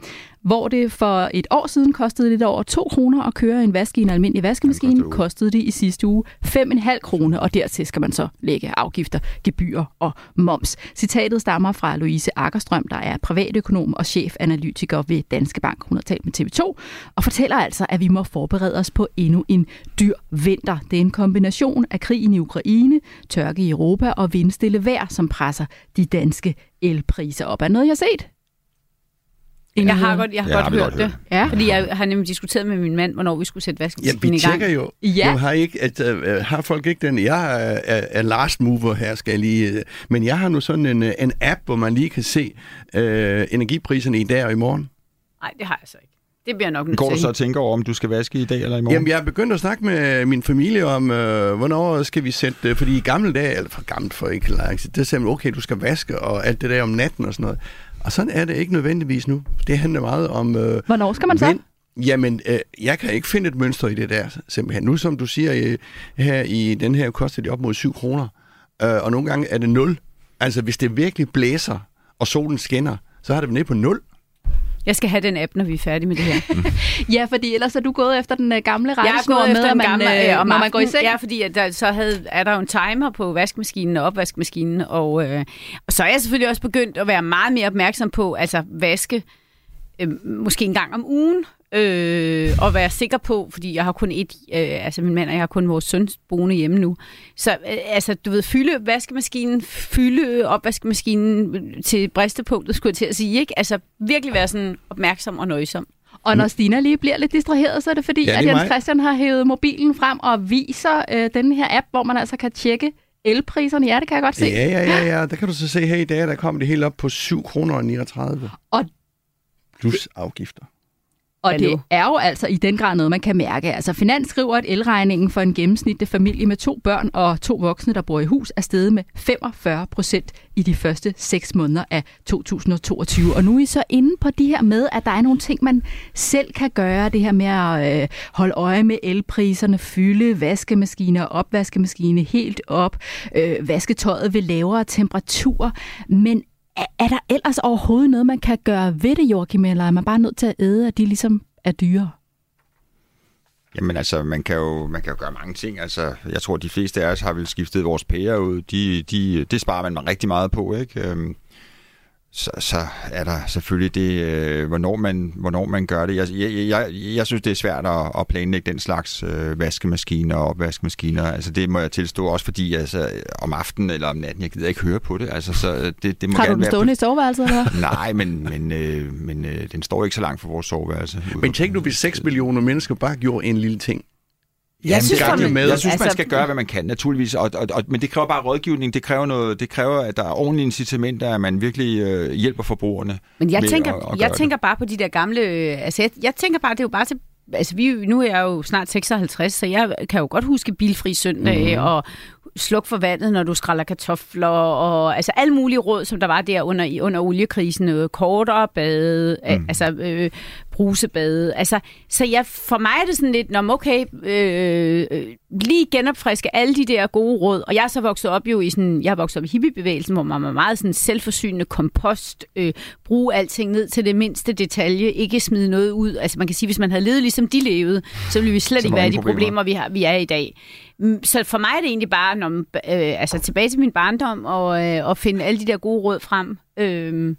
Hvor det for et år siden kostede lidt over 2 kroner at køre en vask i en almindelig vaskemaskine, kostede det i sidste uge 5,5 kroner, og dertil skal man så lægge afgifter, gebyrer og moms. Citatet stammer fra Louise Akkerstrøm, der er privatøkonom og chefanalytiker ved Danske Bank. Hun har talt med TV2 og fortæller altså, at vi må forberede os på endnu en dyr vinter. Det er en kombination af krigen i Ukraine, tørke i Europa og vindstille vejr, som presser de danske elpriser op. Er noget, jeg har set? Jeg har godt, jeg har Ja, godt har vi hørt godt det. hørt. Ja. Fordi jeg har nemlig diskuteret med min mand, hvornår vi skulle sætte Ja, vaskemaskinen vi i gang. tjekker jo. Ja. Jo, har, ikke, at, uh, har folk ikke den? Jeg er, er, er last mover her, skal jeg lige... Uh, men jeg har nu sådan en, uh, en app, hvor man lige kan se uh, energipriserne i dag og i morgen. Nej, det har jeg så ikke. Det bliver nok nødt Går du så og tænker over, om du skal vaske i dag eller i morgen? Jamen, jeg er begyndt at snakke med min familie om, øh, hvornår skal vi sætte... Øh, fordi i gamle dage, eller for gammelt for ikke lang tid, der sagde man, okay, du skal vaske og alt det der om natten og sådan noget. Og sådan er det ikke nødvendigvis nu. Det handler meget om... Øh, Hvornår skal man så? vind. Jamen, øh, jeg kan ikke finde et mønster i det der, simpelthen. Nu, som du siger, øh, her i den her koster det op mod 7 kroner. Øh, og nogle gange er det 0. Altså, hvis det virkelig blæser, og solen skinner, så har det ned på 0. Jeg skal have den app, når vi er færdige med det her. Ja, fordi ellers er du gået efter den øh, gamle Jeg rettesnor gået med, efter den man, gamle, øh, øh, om når man går i seng. Ja, fordi at der, så havde, er der jo en timer på vaskemaskinen og opvaskemaskinen, og, øh, og så er jeg selvfølgelig også begyndt at være meget mere opmærksom på, altså vaske øh, måske en gang om ugen, øh, og være sikker på, fordi jeg har kun et, øh, altså min mand og jeg har kun vores søn boende hjemme nu. Så øh, altså, du ved, fylde vaskemaskinen, fylde opvaskemaskinen til bristepunktet, skulle jeg til at sige, ikke? Altså virkelig være sådan opmærksom og nøjsom. Og når Stina lige bliver lidt distraheret, så er det fordi, Ja, det er at Jens mig. Christian har hævet mobilen frem og viser øh, den her app, hvor man altså kan tjekke elpriserne. Ja, det kan jeg godt se. Ja, ja, ja, ja. Der kan du så se her i dag, der kommer det helt op på 7 kroner og 39. Og- Plus afgifter. Og Hallo. det er jo altså i den grad noget, man kan mærke. Altså Finans skriver, at elregningen for en gennemsnitlig familie med to børn og to voksne, der bor i hus, er steget med 45 procent i de første seks måneder af 2022. Og nu er I så inde på de her med, at der er nogle ting, man selv kan gøre. Det her med at øh, holde øje med elpriserne, fylde vaskemaskiner og opvaskemaskine helt op, øh, vasketøjet ved lavere temperaturer. Men er, er der ellers overhovedet noget, man kan gøre ved det, Joachim, eller er man bare nødt til at æde, at de ligesom er dyre? Jamen altså, man kan, jo, man kan jo gøre mange ting. Altså, jeg tror, de fleste af os har vel skiftet vores pærer ud. De, de, det sparer man rigtig meget på, ikke? Øhm, så, så er der selvfølgelig det, øh, hvornår, man, hvornår man gør det. Jeg, jeg, jeg, jeg synes, det er svært at, at planlægge den slags øh, vaskemaskiner og opvaskemaskiner. Altså, det må jeg tilstå, også fordi altså, om aftenen eller om natten, jeg gider ikke høre på det. Altså, så øh, det, det må Har du gerne den være stående i soveværelset? Eller? Nej, men, men, øh, men øh, den står ikke så langt fra vores soveværelse. Men tænk nu, hvis 6 millioner mennesker bare gjorde en lille ting. Jeg synes, synes, man- med. jeg synes man altså- skal gøre, hvad man kan, naturligvis. Og, og, og, men det kræver bare rådgivning. Det kræver, noget, det kræver at der er ordentlige incitamenter, at man virkelig øh, hjælper forbrugerne. Men jeg med tænker, at- at jeg tænker bare på de der gamle... øh, Altså, jeg, jeg tænker bare, det er jo bare til... Altså, vi, nu er jeg jo snart 56, så jeg kan jo godt huske bilfri søndag Mhm. mm-hmm. og sluk for vandet, når du skræller kartofler, og altså alle mulige råd, som der var der under, under oliekrisen. Øh, kortere bade, mm. altså øh, brusebade. Altså, så jeg, for mig er det sådan lidt, når okay, øh, øh, lige genopfriske alle de der gode råd. Og jeg er så vokset op jo i sådan, jeg er vokset op i hippiebevægelsen, hvor man var meget sådan selvforsynende kompost, øh, bruge alting ned til det mindste detalje, ikke smide noget ud. Altså man kan sige, hvis man havde levet ligesom de levede, så ville vi slet Så ikke være i de problemer, vi, har, vi er i dag. Mm, Så for mig er det egentlig bare, når, man, øh, altså tilbage til min barndom og, øh, og finde alle de der gode råd frem. Øh,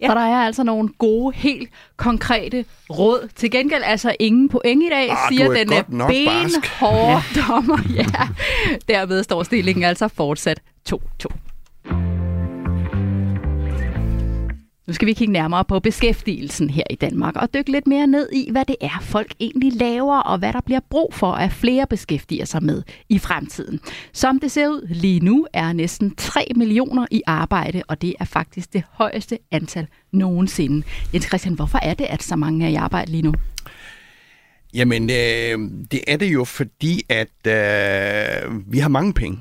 Ja. Og der er altså nogle gode, helt konkrete råd. Til gengæld altså ingen point i dag, Ah, siger er den barsk. benhårde dommer. Ja. Derved står stillingen altså fortsat 2-2. Nu skal vi kigge nærmere på beskæftigelsen her i Danmark og dykke lidt mere ned i, hvad det er, folk egentlig laver, og hvad der bliver brug for, at flere beskæftiger sig med i fremtiden. Som det ser ud lige nu, er næsten 3 millioner i arbejde, og det er faktisk det højeste antal nogensinde. Jens Christian, hvorfor er det, at så mange er i arbejde lige nu? Jamen, øh, det er det jo fordi, at øh, vi har mange penge.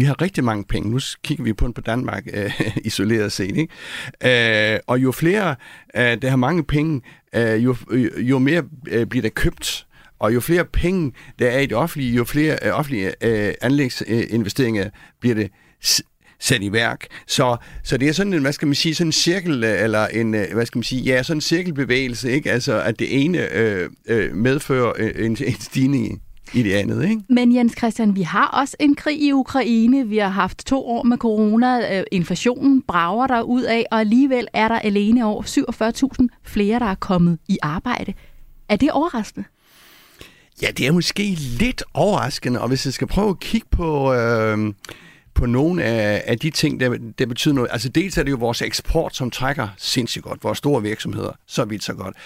Vi har rigtig mange penge. Nu kigger vi på på Danmark øh, isoleret set. Ikke? Øh, og jo flere, øh, der har mange penge, øh, jo, jo mere øh, bliver der købt. Og jo flere penge, der er i det offentlige, jo flere øh, offentlige øh, anlægsinvesteringer bliver det sat i værk. Så, så det er sådan en, hvad skal man sige, sådan en cirkel, øh, eller en, øh, hvad skal man sige, ja, sådan en cirkelbevægelse, ikke? Altså, at det ene øh, øh, medfører øh, en, en stigning i det andet, ikke? Men Jens Christian, vi har også en krig i Ukraine. Vi har haft to år med corona. Øh, inflationen brager der ud af, og alligevel er der alene over 47.000 flere, der er kommet i arbejde. Er det overraskende? Ja, det er måske lidt overraskende, og hvis jeg skal prøve at kigge på... Øh, på nogle af, af de ting, der, der betyder noget. Altså dels er det jo vores eksport, som trækker sindssygt godt. Vores store virksomheder, så vidt så godt.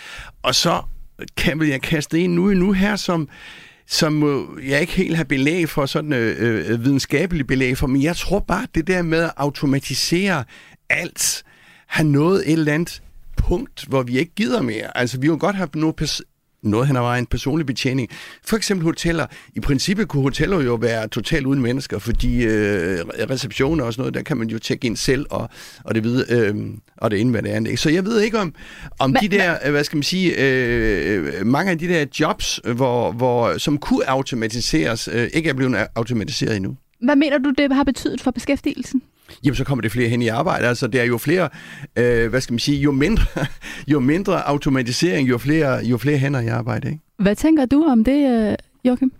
Og så kan jeg kaste ind nu nu her, som, som øh, jeg ikke helt har belæg for, sådan øh, øh, videnskabeligt belæg for, men jeg tror bare, det der med at automatisere alt, har nået et eller andet punkt, hvor vi ikke gider mere. Altså, vi vil godt have nogle noget hen ad vejen, personlig betjening. For eksempel hoteller. I princippet kunne hoteller jo være totalt uden mennesker, fordi øh, receptioner og sådan noget, der kan man jo tjekke ind selv, og, og det ved, øh, og det ene hvad det andet. Så jeg ved ikke om, om men, de der, men... hvad skal man sige, øh, mange af de der jobs, hvor, hvor, som kunne automatiseres, øh, ikke er blevet automatiseret endnu. Hvad mener du, det har betydet for beskæftigelsen? Jamen så kommer det flere hen i arbejde. Altså det er jo flere, øh, hvad skal man sige, jo mindre, jo mindre automatisering, jo flere, jo flere hænder i arbejde. Ikke? Hvad tænker du om det, øh, Joachim?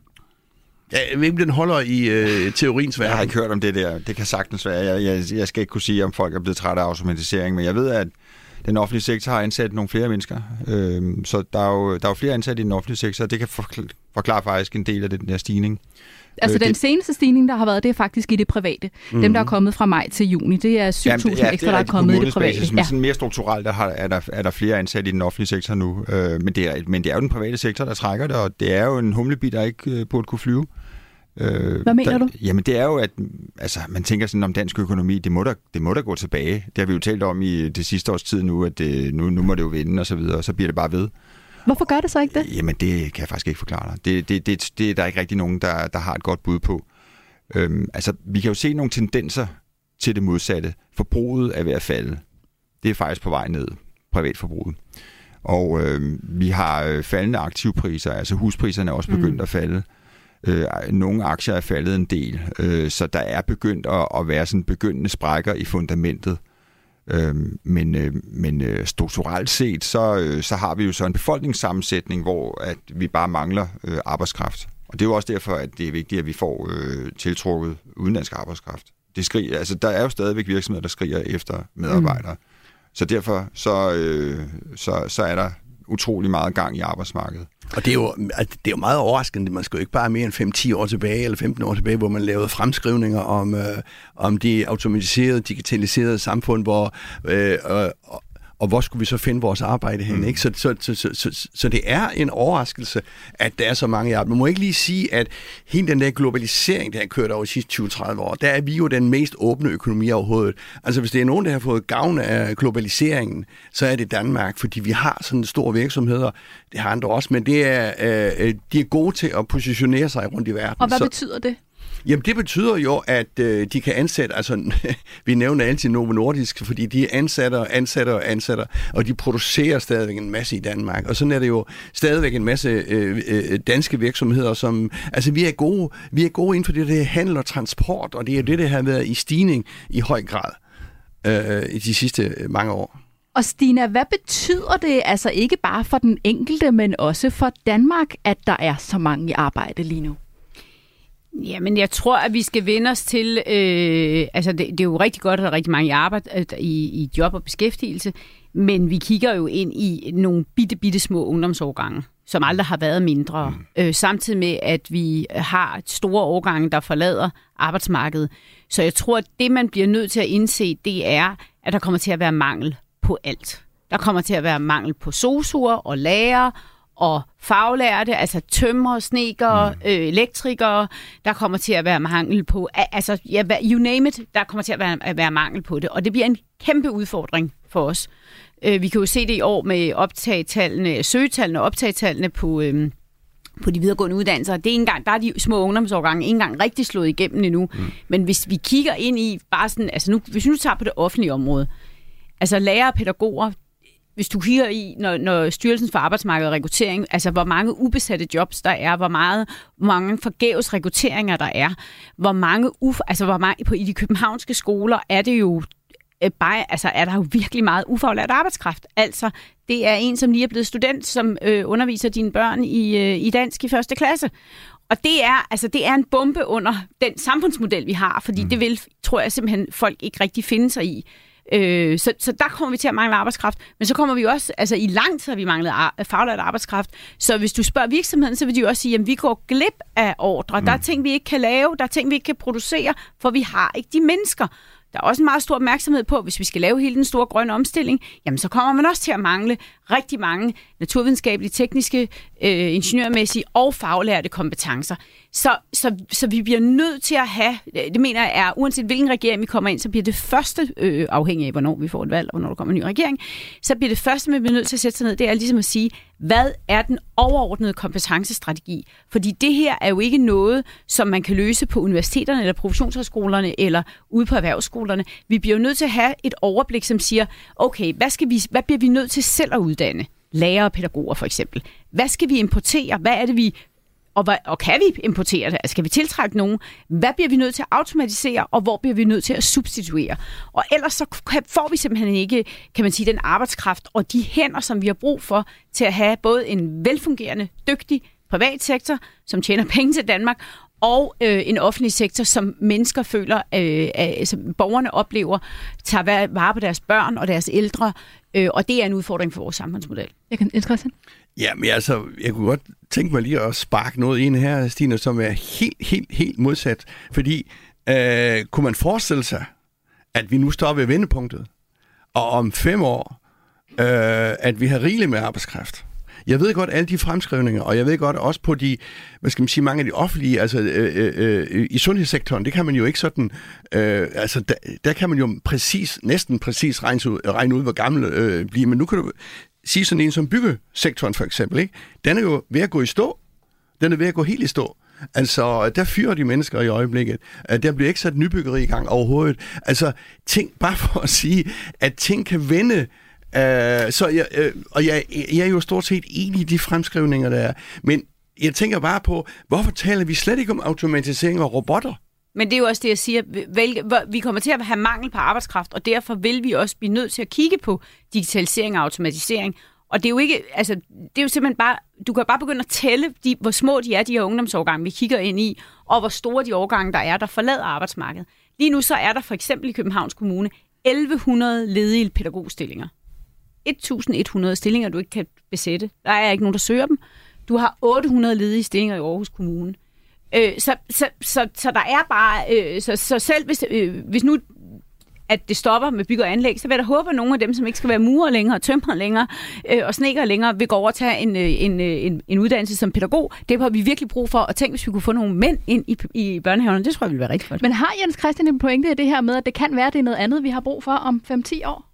Jeg ved ikke, den holder i øh, teoriens verden. Jeg har ikke hørt om det der. Det kan sagtens være. Jeg, jeg, jeg skal ikke kunne sige, om folk er blevet trætte af automatisering, men jeg ved, at den offentlige sektor har ansat nogle flere mennesker. Øh, så der er, jo, der er jo flere ansat i den offentlige sektor, og det kan forklare faktisk en del af den der stigning. Altså øh, den det... seneste stigning, der har været, det er faktisk i det private. Mm-hmm. Dem, der er kommet fra maj til juni, det er 7.000 ja, ekstra, der er kommet i det private. Men ja. sådan mere strukturelt der har, er, der, er der flere ansat i den offentlige sektor nu. Øh, men, det er, men det er jo den private sektor, der trækker det, og det er jo en humlebi, der ikke øh, burde kunne flyve. Øh, Hvad mener der, du? Jamen det er jo, at altså, man tænker sådan om dansk økonomi, det må, der, det må der gå tilbage. Det har vi jo talt om i det sidste års tid nu, at det, nu, nu må det jo vinde og så videre, og så bliver det bare ved. Hvorfor gør det så ikke det? Jamen det kan jeg faktisk ikke forklare dig. Det, det, det, det er der ikke rigtig nogen, der, der har et godt bud på. Øhm, altså, vi kan jo se nogle tendenser til det modsatte. Forbruget er ved at falde. Det er faktisk på vej ned, privatforbruget. Og øh, vi har øh, faldende aktivpriser, altså huspriserne er også begyndt mm. at falde. Øh, nogle aktier er faldet en del, øh, så der er begyndt at, at være sådan begyndende sprækker i fundamentet. Øh, men øh, men øh, strukturelt set, så, øh, så har vi jo så en befolkningssammensætning, hvor at vi bare mangler øh, arbejdskraft. Og det er jo også derfor, at det er vigtigt, at vi får øh, tiltrukket udenlandsk arbejdskraft. Det skriger, altså, der er jo stadigvæk virksomheder, der skriger efter medarbejdere. Mm. Så derfor så, øh, så, så er der utrolig meget gang i arbejdsmarkedet. Og det er, jo, altså, det er jo meget overraskende. Man skal jo ikke bare mere end 5-10 år tilbage, eller 15 år tilbage, hvor man lavede fremskrivninger om, øh, om de automatiserede, digitaliserede samfund, hvor øh, øh, og hvor skulle vi så finde vores arbejde hen? Mm. Ikke? Så, så, så, så, så, så det er en overraskelse, at der er så mange i arbejde. Man må ikke lige sige, at hele den der globalisering, der har kørt over de sidste 20-30 år, der er vi jo den mest åbne økonomi overhovedet. Altså hvis det er nogen, der har fået gavn af globaliseringen, så er det Danmark, fordi vi har sådan store virksomheder, det har andre også, men det er, øh, de er gode til at positionere sig rundt i verden. Og hvad så, betyder det? Jamen det betyder jo, at øh, de kan ansætte, altså vi nævner altid Novo Nordisk, fordi de ansætter, ansætter og ansætter, og de producerer stadigvæk en masse i Danmark. Og sådan er det jo stadigvæk en masse øh, øh, danske virksomheder, som, altså vi er gode, vi er gode inden for det der handel og transport, og det er det, der har været i stigning i høj grad øh, i de sidste øh, mange år. Og Stina, hvad betyder det altså ikke bare for den enkelte, men også for Danmark, at der er så mange i arbejde lige nu? Jamen, jeg tror, at vi skal vende os til... Øh, altså, det, det er jo rigtig godt, at der er rigtig mange i arbejde, i, i job og beskæftigelse, men vi kigger jo ind i nogle bitte, bitte små ungdomsårgange, som aldrig har været mindre, mm. øh, samtidig med, at vi har store årgange, der forlader arbejdsmarkedet. Så jeg tror, at det, man bliver nødt til at indse, det er, at der kommer til at være mangel på alt. Der kommer til at være mangel på sosuer og lærer og faglærte, altså tømmer, sneker, mm. øh, elektrikere. Der kommer til at være mangel på, altså ja, you name it, der kommer til at være, at være mangel på det. Og det bliver en kæmpe udfordring for os. Øh, vi kan jo se det i år med optagetallene, søgetallene og optagetallene på, øh, på de videregående uddannelser. Det er engang, der er de små ungdomsårgange ikke engang rigtig slået igennem endnu. Mm. Men hvis vi kigger ind i bare sådan, altså nu, hvis vi nu tager på det offentlige område, altså lærere og pædagoger, hvis du kigger i, når, når Styrelsen for Arbejdsmarked og Rekruttering, altså hvor mange ubesatte jobs der er, hvor meget, hvor mange forgæves rekrutteringer der er, hvor mange, uf, altså hvor mange på i de københavnske skoler er det jo øh, bare, altså er der jo virkelig meget ufaglært arbejdskraft. Altså, det er en, som lige er blevet student, som øh, underviser dine børn i, øh, i dansk i første klasse. Og det er, altså, det er en bombe under den samfundsmodel, vi har, fordi mm. det vil, tror jeg simpelthen, folk ikke rigtig finde sig i. Øh, så, så der kommer vi til at mangle arbejdskraft. Men så kommer vi også, altså i lang tid har vi manglet ar- faglært arbejdskraft. Så hvis du spørger virksomheden, så vil de jo også sige, at vi går glip af ordre. Mm. Der er ting, vi ikke kan lave, der er ting, vi ikke kan producere, for vi har ikke de mennesker. Der er også en meget stor opmærksomhed på, hvis vi skal lave hele den store grønne omstilling, jamen så kommer man også til at mangle rigtig mange naturvidenskabelige, tekniske, øh, ingeniørmæssige og faglærte kompetencer. Så, så, så vi bliver nødt til at have, det mener jeg er, uanset hvilken regering vi kommer ind, så bliver det første, øh, afhængig af hvornår vi får et valg, og hvornår der kommer en ny regering, så bliver det første, vi bliver nødt til at sætte sig ned, det er ligesom at sige, hvad er den overordnede kompetencestrategi? Fordi det her er jo ikke noget, som man kan løse på universiteterne eller professionshøjskolerne eller ude på erhvervsskolerne. Vi bliver jo nødt til at have et overblik, som siger, okay, hvad, skal vi, hvad bliver vi nødt til selv at uddanne? Lærere og pædagoger for eksempel. Hvad skal vi importere? Hvad er det, vi og, hvad, og kan vi importere det? Altså, skal vi tiltrække nogen? Hvad bliver vi nødt til at automatisere, og hvor bliver vi nødt til at substituere? Og ellers så får vi simpelthen ikke, kan man sige, den arbejdskraft og de hænder, som vi har brug for til at have både en velfungerende, dygtig privat sektor, som tjener penge til Danmark, og øh, en offentlig sektor, som mennesker føler, øh, øh, som borgerne oplever, tager vare på deres børn og deres ældre, øh, og det er en udfordring for vores samfundsmodel. Jeg kan Christian? Ja, men altså, jeg kunne godt tænke mig lige at sparke noget ind her, Stine, som er helt, helt, helt modsat. Fordi øh, kunne man forestille sig, at vi nu står ved vendepunktet, og om fem år, øh, at vi har rigeligt med arbejdskraft? Jeg ved godt alle de fremskrivninger, og jeg ved godt også på de, hvad skal man sige, mange af de offentlige, altså øh, øh, øh, i sundhedssektoren, det kan man jo ikke sådan, øh, altså der, der kan man jo præcis, næsten præcis regne ud, regne ud hvor gammel øh, bliver, men nu kan du sige sådan en som byggesektoren for eksempel, ikke? den er jo ved at gå i stå. Den er ved at gå helt i stå. Altså, der fyrer de mennesker i øjeblikket. Øh, der bliver ikke sat nybyggeri i gang overhovedet. Altså, ting, bare for at sige, at ting kan vende Uh, så jeg, uh, og jeg, jeg er jo stort set enig i de fremskrivninger, der er. Men jeg tænker bare på, hvorfor taler vi slet ikke om automatisering og robotter? Men det er jo også det, jeg siger. Vi kommer til at have mangel på arbejdskraft, og derfor vil vi også blive nødt til at kigge på digitalisering og automatisering. Og det er jo ikke, altså, det er jo simpelthen bare, du kan bare begynde at tælle, de, hvor små de er, de her ungdomsårgange, vi kigger ind i, og hvor store de årgange, der er, der forlader arbejdsmarkedet. Lige nu så er der for eksempel i Københavns Kommune 1100 ledige pædagogstillinger. 1100 stillinger, du ikke kan besætte. Der er ikke nogen, der søger dem. Du har 800 ledige stillinger i Aarhus Kommune. Øh, så, så, så, så der er bare... Øh, så, så selv hvis, øh, hvis nu at det stopper med bygge og anlæg, så vil jeg da håbe, at nogle af dem, som ikke skal være murer længere, tømrer længere øh, og sneker længere, vil gå over og tage en, øh, en, øh, en, en uddannelse som pædagog. Det har vi virkelig brug for. Og tænk, hvis vi kunne få nogle mænd ind i, i børnehaverne, det tror jeg ville være rigtig godt. Men har Jens Christian en pointe i det her med, at det kan være, at det er noget andet, vi har brug for om 5-10 år?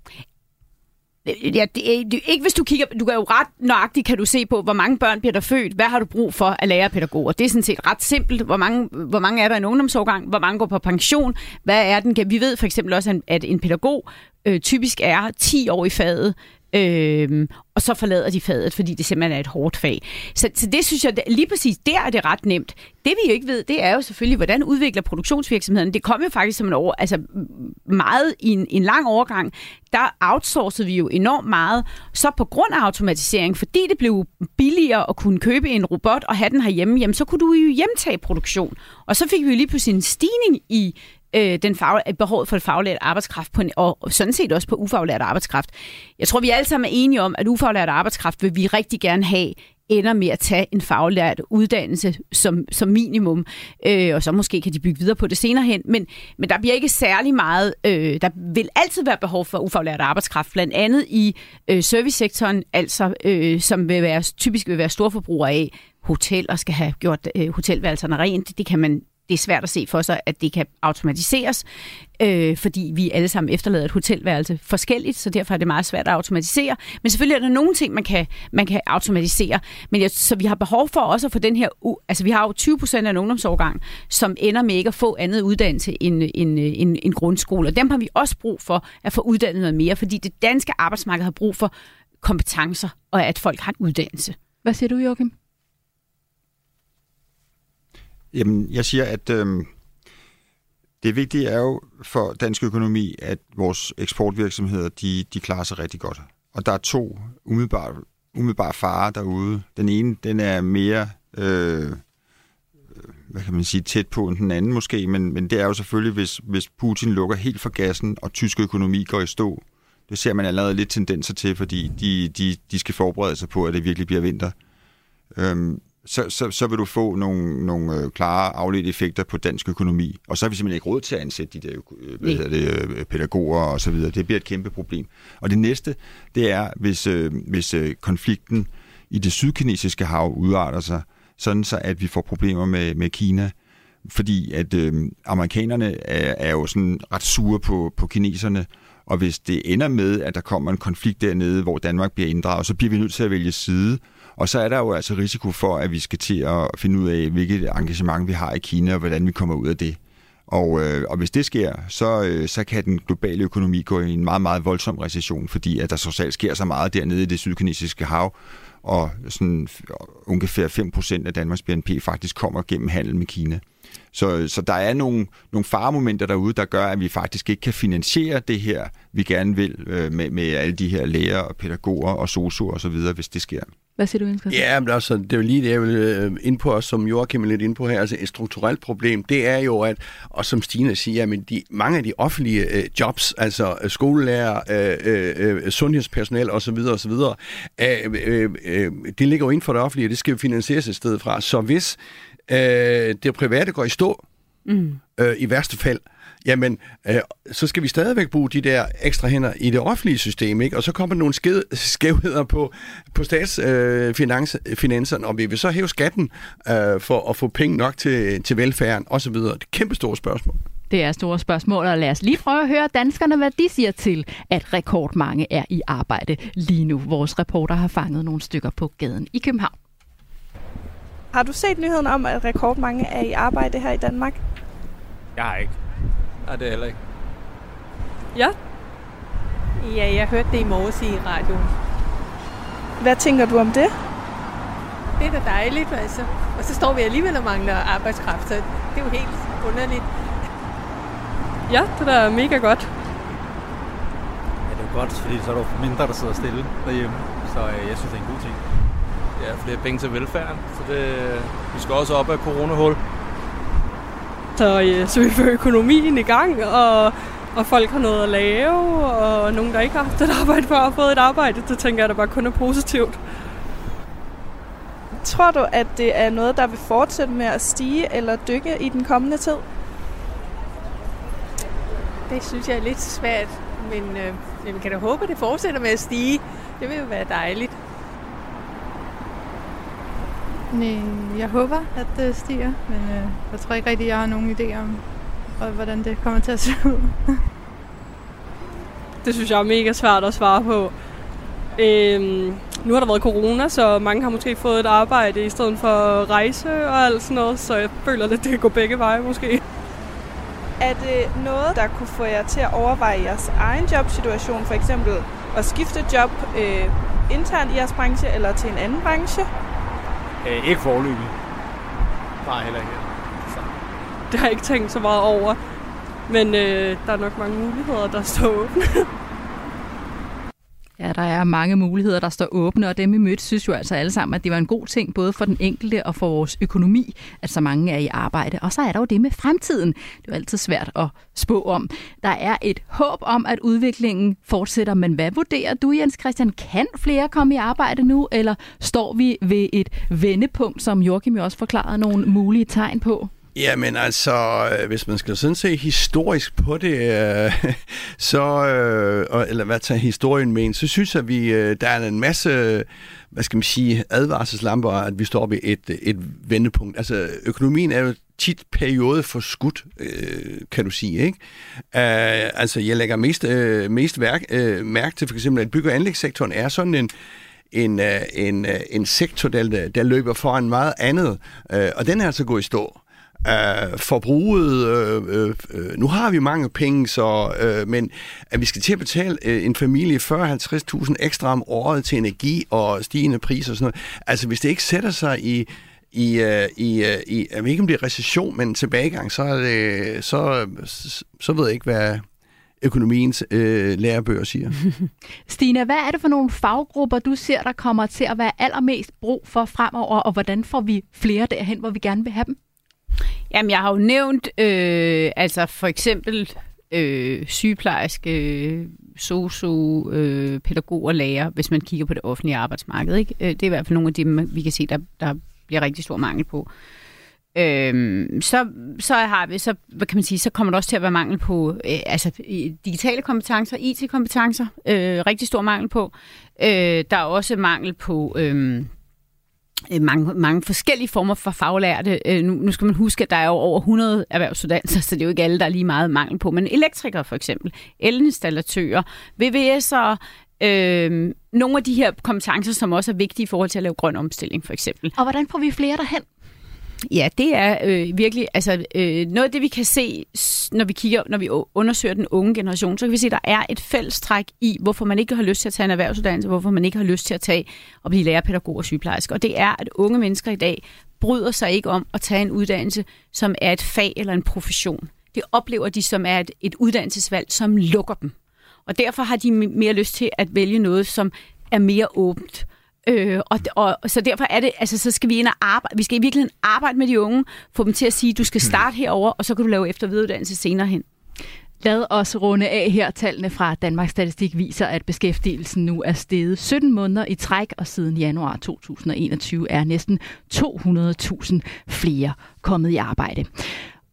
Øh, ja, det er, det, ikke hvis du kigger, du kan jo ret nøjagtigt kan du se på, hvor mange børn bliver der født, hvad har du brug for at lære pædagoger. Det er sådan set ret simpelt. Hvor mange, hvor mange er der i en ungdomsårgang? Hvor mange går på pension? Hvad er den? Vi ved for eksempel også, at en pædagog øh, typisk er 10 år i faget, Øhm, og så forlader de fadet, fordi det simpelthen er et hårdt fag. Så, så det synes jeg, lige præcis der er det ret nemt. Det vi jo ikke ved, det er jo selvfølgelig, hvordan udvikler produktionsvirksomheden. Det kom jo faktisk som en over, altså meget i en, en lang overgang, der outsourcede vi jo enormt meget. Så på grund af automatisering, fordi det blev billigere at kunne købe en robot og have den herhjemme, jamen, så kunne du jo hjemtage produktion. Og så fik vi jo lige pludselig en stigning i øh, den fag, behovet for faglært arbejdskraft, på en, og sådan set også på ufaglært arbejdskraft. Jeg tror, vi alle sammen er enige om, at ufaglært arbejdskraft vil vi rigtig gerne have ender med at tage en faglært uddannelse som, som minimum, øh, og så måske kan de bygge videre på det senere hen, men, men der bliver ikke særlig meget, øh, der vil altid være behov for ufaglært arbejdskraft, blandt andet i øh, servicesektoren, altså øh, som vil være, typisk vil være storforbrugere af hoteller skal have gjort øh, hotelværelserne rent, det, det kan man det er svært at se for sig, at det kan automatiseres, øh, fordi vi alle sammen efterlader et hotelværelse forskelligt, så derfor er det meget svært at automatisere. Men selvfølgelig er der nogle ting, man kan, man kan automatisere. Men jeg, så vi har behov for også at få den her... Altså vi har jo 20 procent af en ungdomsårgang, som ender med ikke at få andet uddannelse end, end, end, end grundskole. Og dem har vi også brug for at få uddannet noget mere, fordi det danske arbejdsmarked har brug for kompetencer, og at folk har en uddannelse. Hvad siger du, Joachim? Jamen, jeg siger, at øh, det vigtige er jo for dansk økonomi, at vores eksportvirksomheder, de, de klarer sig rigtig godt. Og der er to umiddelbare, umiddelbare farer derude. Den ene, den er mere, øh, øh, hvad kan man sige, tæt på end den anden måske, men, men det er jo selvfølgelig, hvis, hvis Putin lukker helt for gassen, og tysk økonomi går i stå. Det ser man allerede lidt tendenser til, fordi de, de, de skal forberede sig på, at det virkelig bliver vinter. Øhm, så, så, så vil du få nogle, nogle øh, klare afledte effekter på dansk økonomi. Og så har vi simpelthen ikke råd til at ansætte de der øh, hvad hedder det, øh, pædagoger og så videre. Det bliver et kæmpe problem. Og det næste, det er, hvis, øh, hvis øh, konflikten i det sydkinesiske hav udarter sig, sådan så at vi får problemer med, med Kina, fordi at øh, amerikanerne er, er jo sådan ret sure på, på kineserne, og hvis det ender med, at der kommer en konflikt dernede, hvor Danmark bliver inddraget, så bliver vi nødt til at vælge side, og så er der jo altså risiko for, at vi skal til at finde ud af, hvilket engagement vi har i Kina, og hvordan vi kommer ud af det. Og, øh, og hvis det sker, så, øh, så kan den globale økonomi gå i en meget, meget voldsom recession, fordi at der så sker så meget dernede i det sydkinesiske hav, og sådan ungefær 5% af Danmarks BNP faktisk kommer gennem handel med Kina. Så, så der er nogle, nogle faremomenter derude, der gør, at vi faktisk ikke kan finansiere det her, vi gerne vil øh, med, med alle de her læger og pædagoger og sosuer osv., hvis det sker. Hvad siger du, Jens Ja, men altså, det er jo lige det, jeg vil øh, ind på, os, som Joachim er lidt ind på her. Altså, et strukturelt problem, det er jo, at, og som Stine siger, men de, mange af de offentlige øh, jobs, altså øh, skolelærer, øh, øh, øh sundhedspersonel osv., osv., øh, øh, øh, det ligger jo inden for det offentlige, og det skal jo finansieres et sted fra. Så hvis øh, det private går i stå, mm. øh, i værste fald, jamen, øh, så skal vi stadigvæk bruge de der ekstra hænder i det offentlige system, ikke? Og så kommer der nogle skæv, skævheder på, på statsfinanserne, øh, og vi vil så hæve skatten øh, for at få penge nok til, til velfærden osv. Det er et kæmpe stort spørgsmål. Det er store spørgsmål, og lad os lige prøve at høre danskerne, hvad de siger til, at rekordmange er i arbejde lige nu. Vores reporter har fanget nogle stykker på gaden i København. Har du set nyheden om, at rekordmange er i arbejde her i Danmark? Jeg har ikke. Nej, det er heller ikke. Ja. Ja, jeg hørte det i morges i radioen. Hvad tænker du om det? Det er da dejligt, altså. Og så står vi alligevel og mangler arbejdskraft, så det er jo helt underligt. Ja, det er da mega godt. Ja, det er godt, fordi så er der mindre, der sidder stille derhjemme. Så øh, jeg synes, det er en god ting. Ja, flere penge til velfærden, så det, vi skal også op af coronahul. Så, øh, så vi får økonomien i gang, og, og folk har noget at lave, og nogen, der ikke har haft et arbejde før, har fået et arbejde. Det tænker jeg da bare kun er positivt. Tror du, at det er noget, der vil fortsætte med at stige eller dykke i den kommende tid? Det synes jeg er lidt svært, men øh, vi kan da håbe, at det fortsætter med at stige. Det vil jo være dejligt. Nej, jeg håber, at det stiger, men øh, jeg tror ikke rigtig, jeg har nogen idé om, hvordan det kommer til at se ud. det synes jeg er mega svært at svare på. Øhm, nu har der været corona, så mange har måske fået et arbejde i stedet for at rejse og alt sådan noget, så jeg føler lidt, det kan gå begge veje måske. Er det noget, der kunne få jer til at overveje jeres egen jobsituation, for eksempel at skifte job øh, internt i jeres branche eller til en anden branche? Øh, ikke forløbig. Nej, heller ikke. Så. Det har jeg ikke tænkt så meget over. Men øh, der er nok mange muligheder, der står åbne. Ja, der er mange muligheder, der står åbne, og dem vi mødte synes jo altså alle sammen, at det var en god ting, både for den enkelte og for vores økonomi, at så mange er i arbejde. Og så er der jo det med fremtiden. Det er jo altid svært at spå om. Der er et håb om, at udviklingen fortsætter, men hvad vurderer du, Jens Christian? Kan flere komme i arbejde nu, eller står vi ved et vendepunkt, som Joachim jo også forklarede nogle mulige tegn på? Jamen altså, øh, hvis man skal sådan se historisk på det, øh, så, øh, eller hvad tager historien med, så synes jeg, at vi, øh, der er en masse, hvad skal man sige, advarselslamper, at vi står ved et, et vendepunkt. Altså, økonomien er jo tit periode for skudt, øh, kan du sige, ikke? Uh, altså, jeg lægger mest, øh, mest værk, øh, mærke til for eksempel, at bygge- og anlægssektoren er sådan en, en, øh, en, en sektor, der, der løber foran meget andet, og den er altså gået i stå øh, forbruget, øh, øh, nu har vi mange penge, så, øh, men at vi skal til at betale øh, en familie 40-50.000 ekstra om året til energi og stigende priser og sådan noget. Altså hvis det ikke sætter sig i i, øh, i, øh, i jeg ved ikke om det er recession, men tilbagegang, så, er det, så, så, så ved jeg ikke, hvad økonomiens øh, lærebøger siger. Stina, hvad er det for nogle faggrupper, du ser, der kommer til at være allermest brug for fremover, og hvordan får vi flere derhen, hvor vi gerne vil have dem? Jamen, jeg har jo nævnt, øh, altså for eksempel øh, sygeplejerske, sosu, øh, pædagog og lærer, hvis man kigger på det offentlige arbejdsmarked. Ikke? Øh, det er i hvert fald nogle af dem, vi kan se, der, der bliver rigtig stor mangel på. Øhm, så, så har vi, så, hvad kan man sige, så kommer der også til at være mangel på øh, altså, digitale kompetencer, IT-kompetencer, øh, rigtig stor mangel på. Øh, der er også mangel på Øh, Øh, mange, mange forskellige former for faglærte. Øh, nu, nu skal man huske, at der er jo over 100 erhvervsuddannelser, så det er jo ikke alle, der er lige meget mangel på. Men elektrikere for eksempel, elinstallatører, VVS'ere, øh, nogle af de her kompetencer, som også er vigtige i forhold til at lave grøn omstilling for eksempel. Og hvordan får vi flere derhen? Ja, det er øh, virkelig altså øh, noget af det vi kan se når vi kigger når vi undersøger den unge generation, så kan vi se at der er et fællestræk i hvorfor man ikke har lyst til at tage en erhvervsuddannelse, hvorfor man ikke har lyst til at tage og blive lærerpædagog og sygeplejerske. Og det er at unge mennesker i dag bryder sig ikke om at tage en uddannelse som er et fag eller en profession. Det oplever de som er et, et uddannelsesvalg som lukker dem. Og derfor har de mere lyst til at vælge noget som er mere åbent Øh, og, og, så derfor er det, altså så skal vi ind og arbejde, vi skal i virkeligheden arbejde med de unge, få dem til at sige, du skal starte herover, og så kan du lave efter videreuddannelse senere hen. Lad os runde af her. Tallene fra Danmarks Statistik viser, at beskæftigelsen nu er steget 17 måneder i træk, og siden januar 2021 er næsten 200.000 flere kommet i arbejde.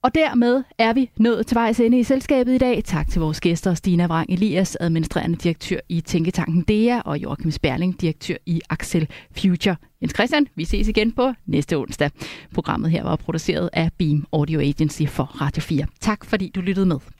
Og dermed er vi nået til vejs ende i selskabet i dag. Tak til vores gæster, Stina Vrang Elias, administrerende direktør i Tænketanken DEA, og Joachim Sperling, direktør i Axel Future. Jens Christian, vi ses igen på næste onsdag. Programmet her var produceret af Beam Audio Agency for Radio 4. Tak fordi du lyttede med.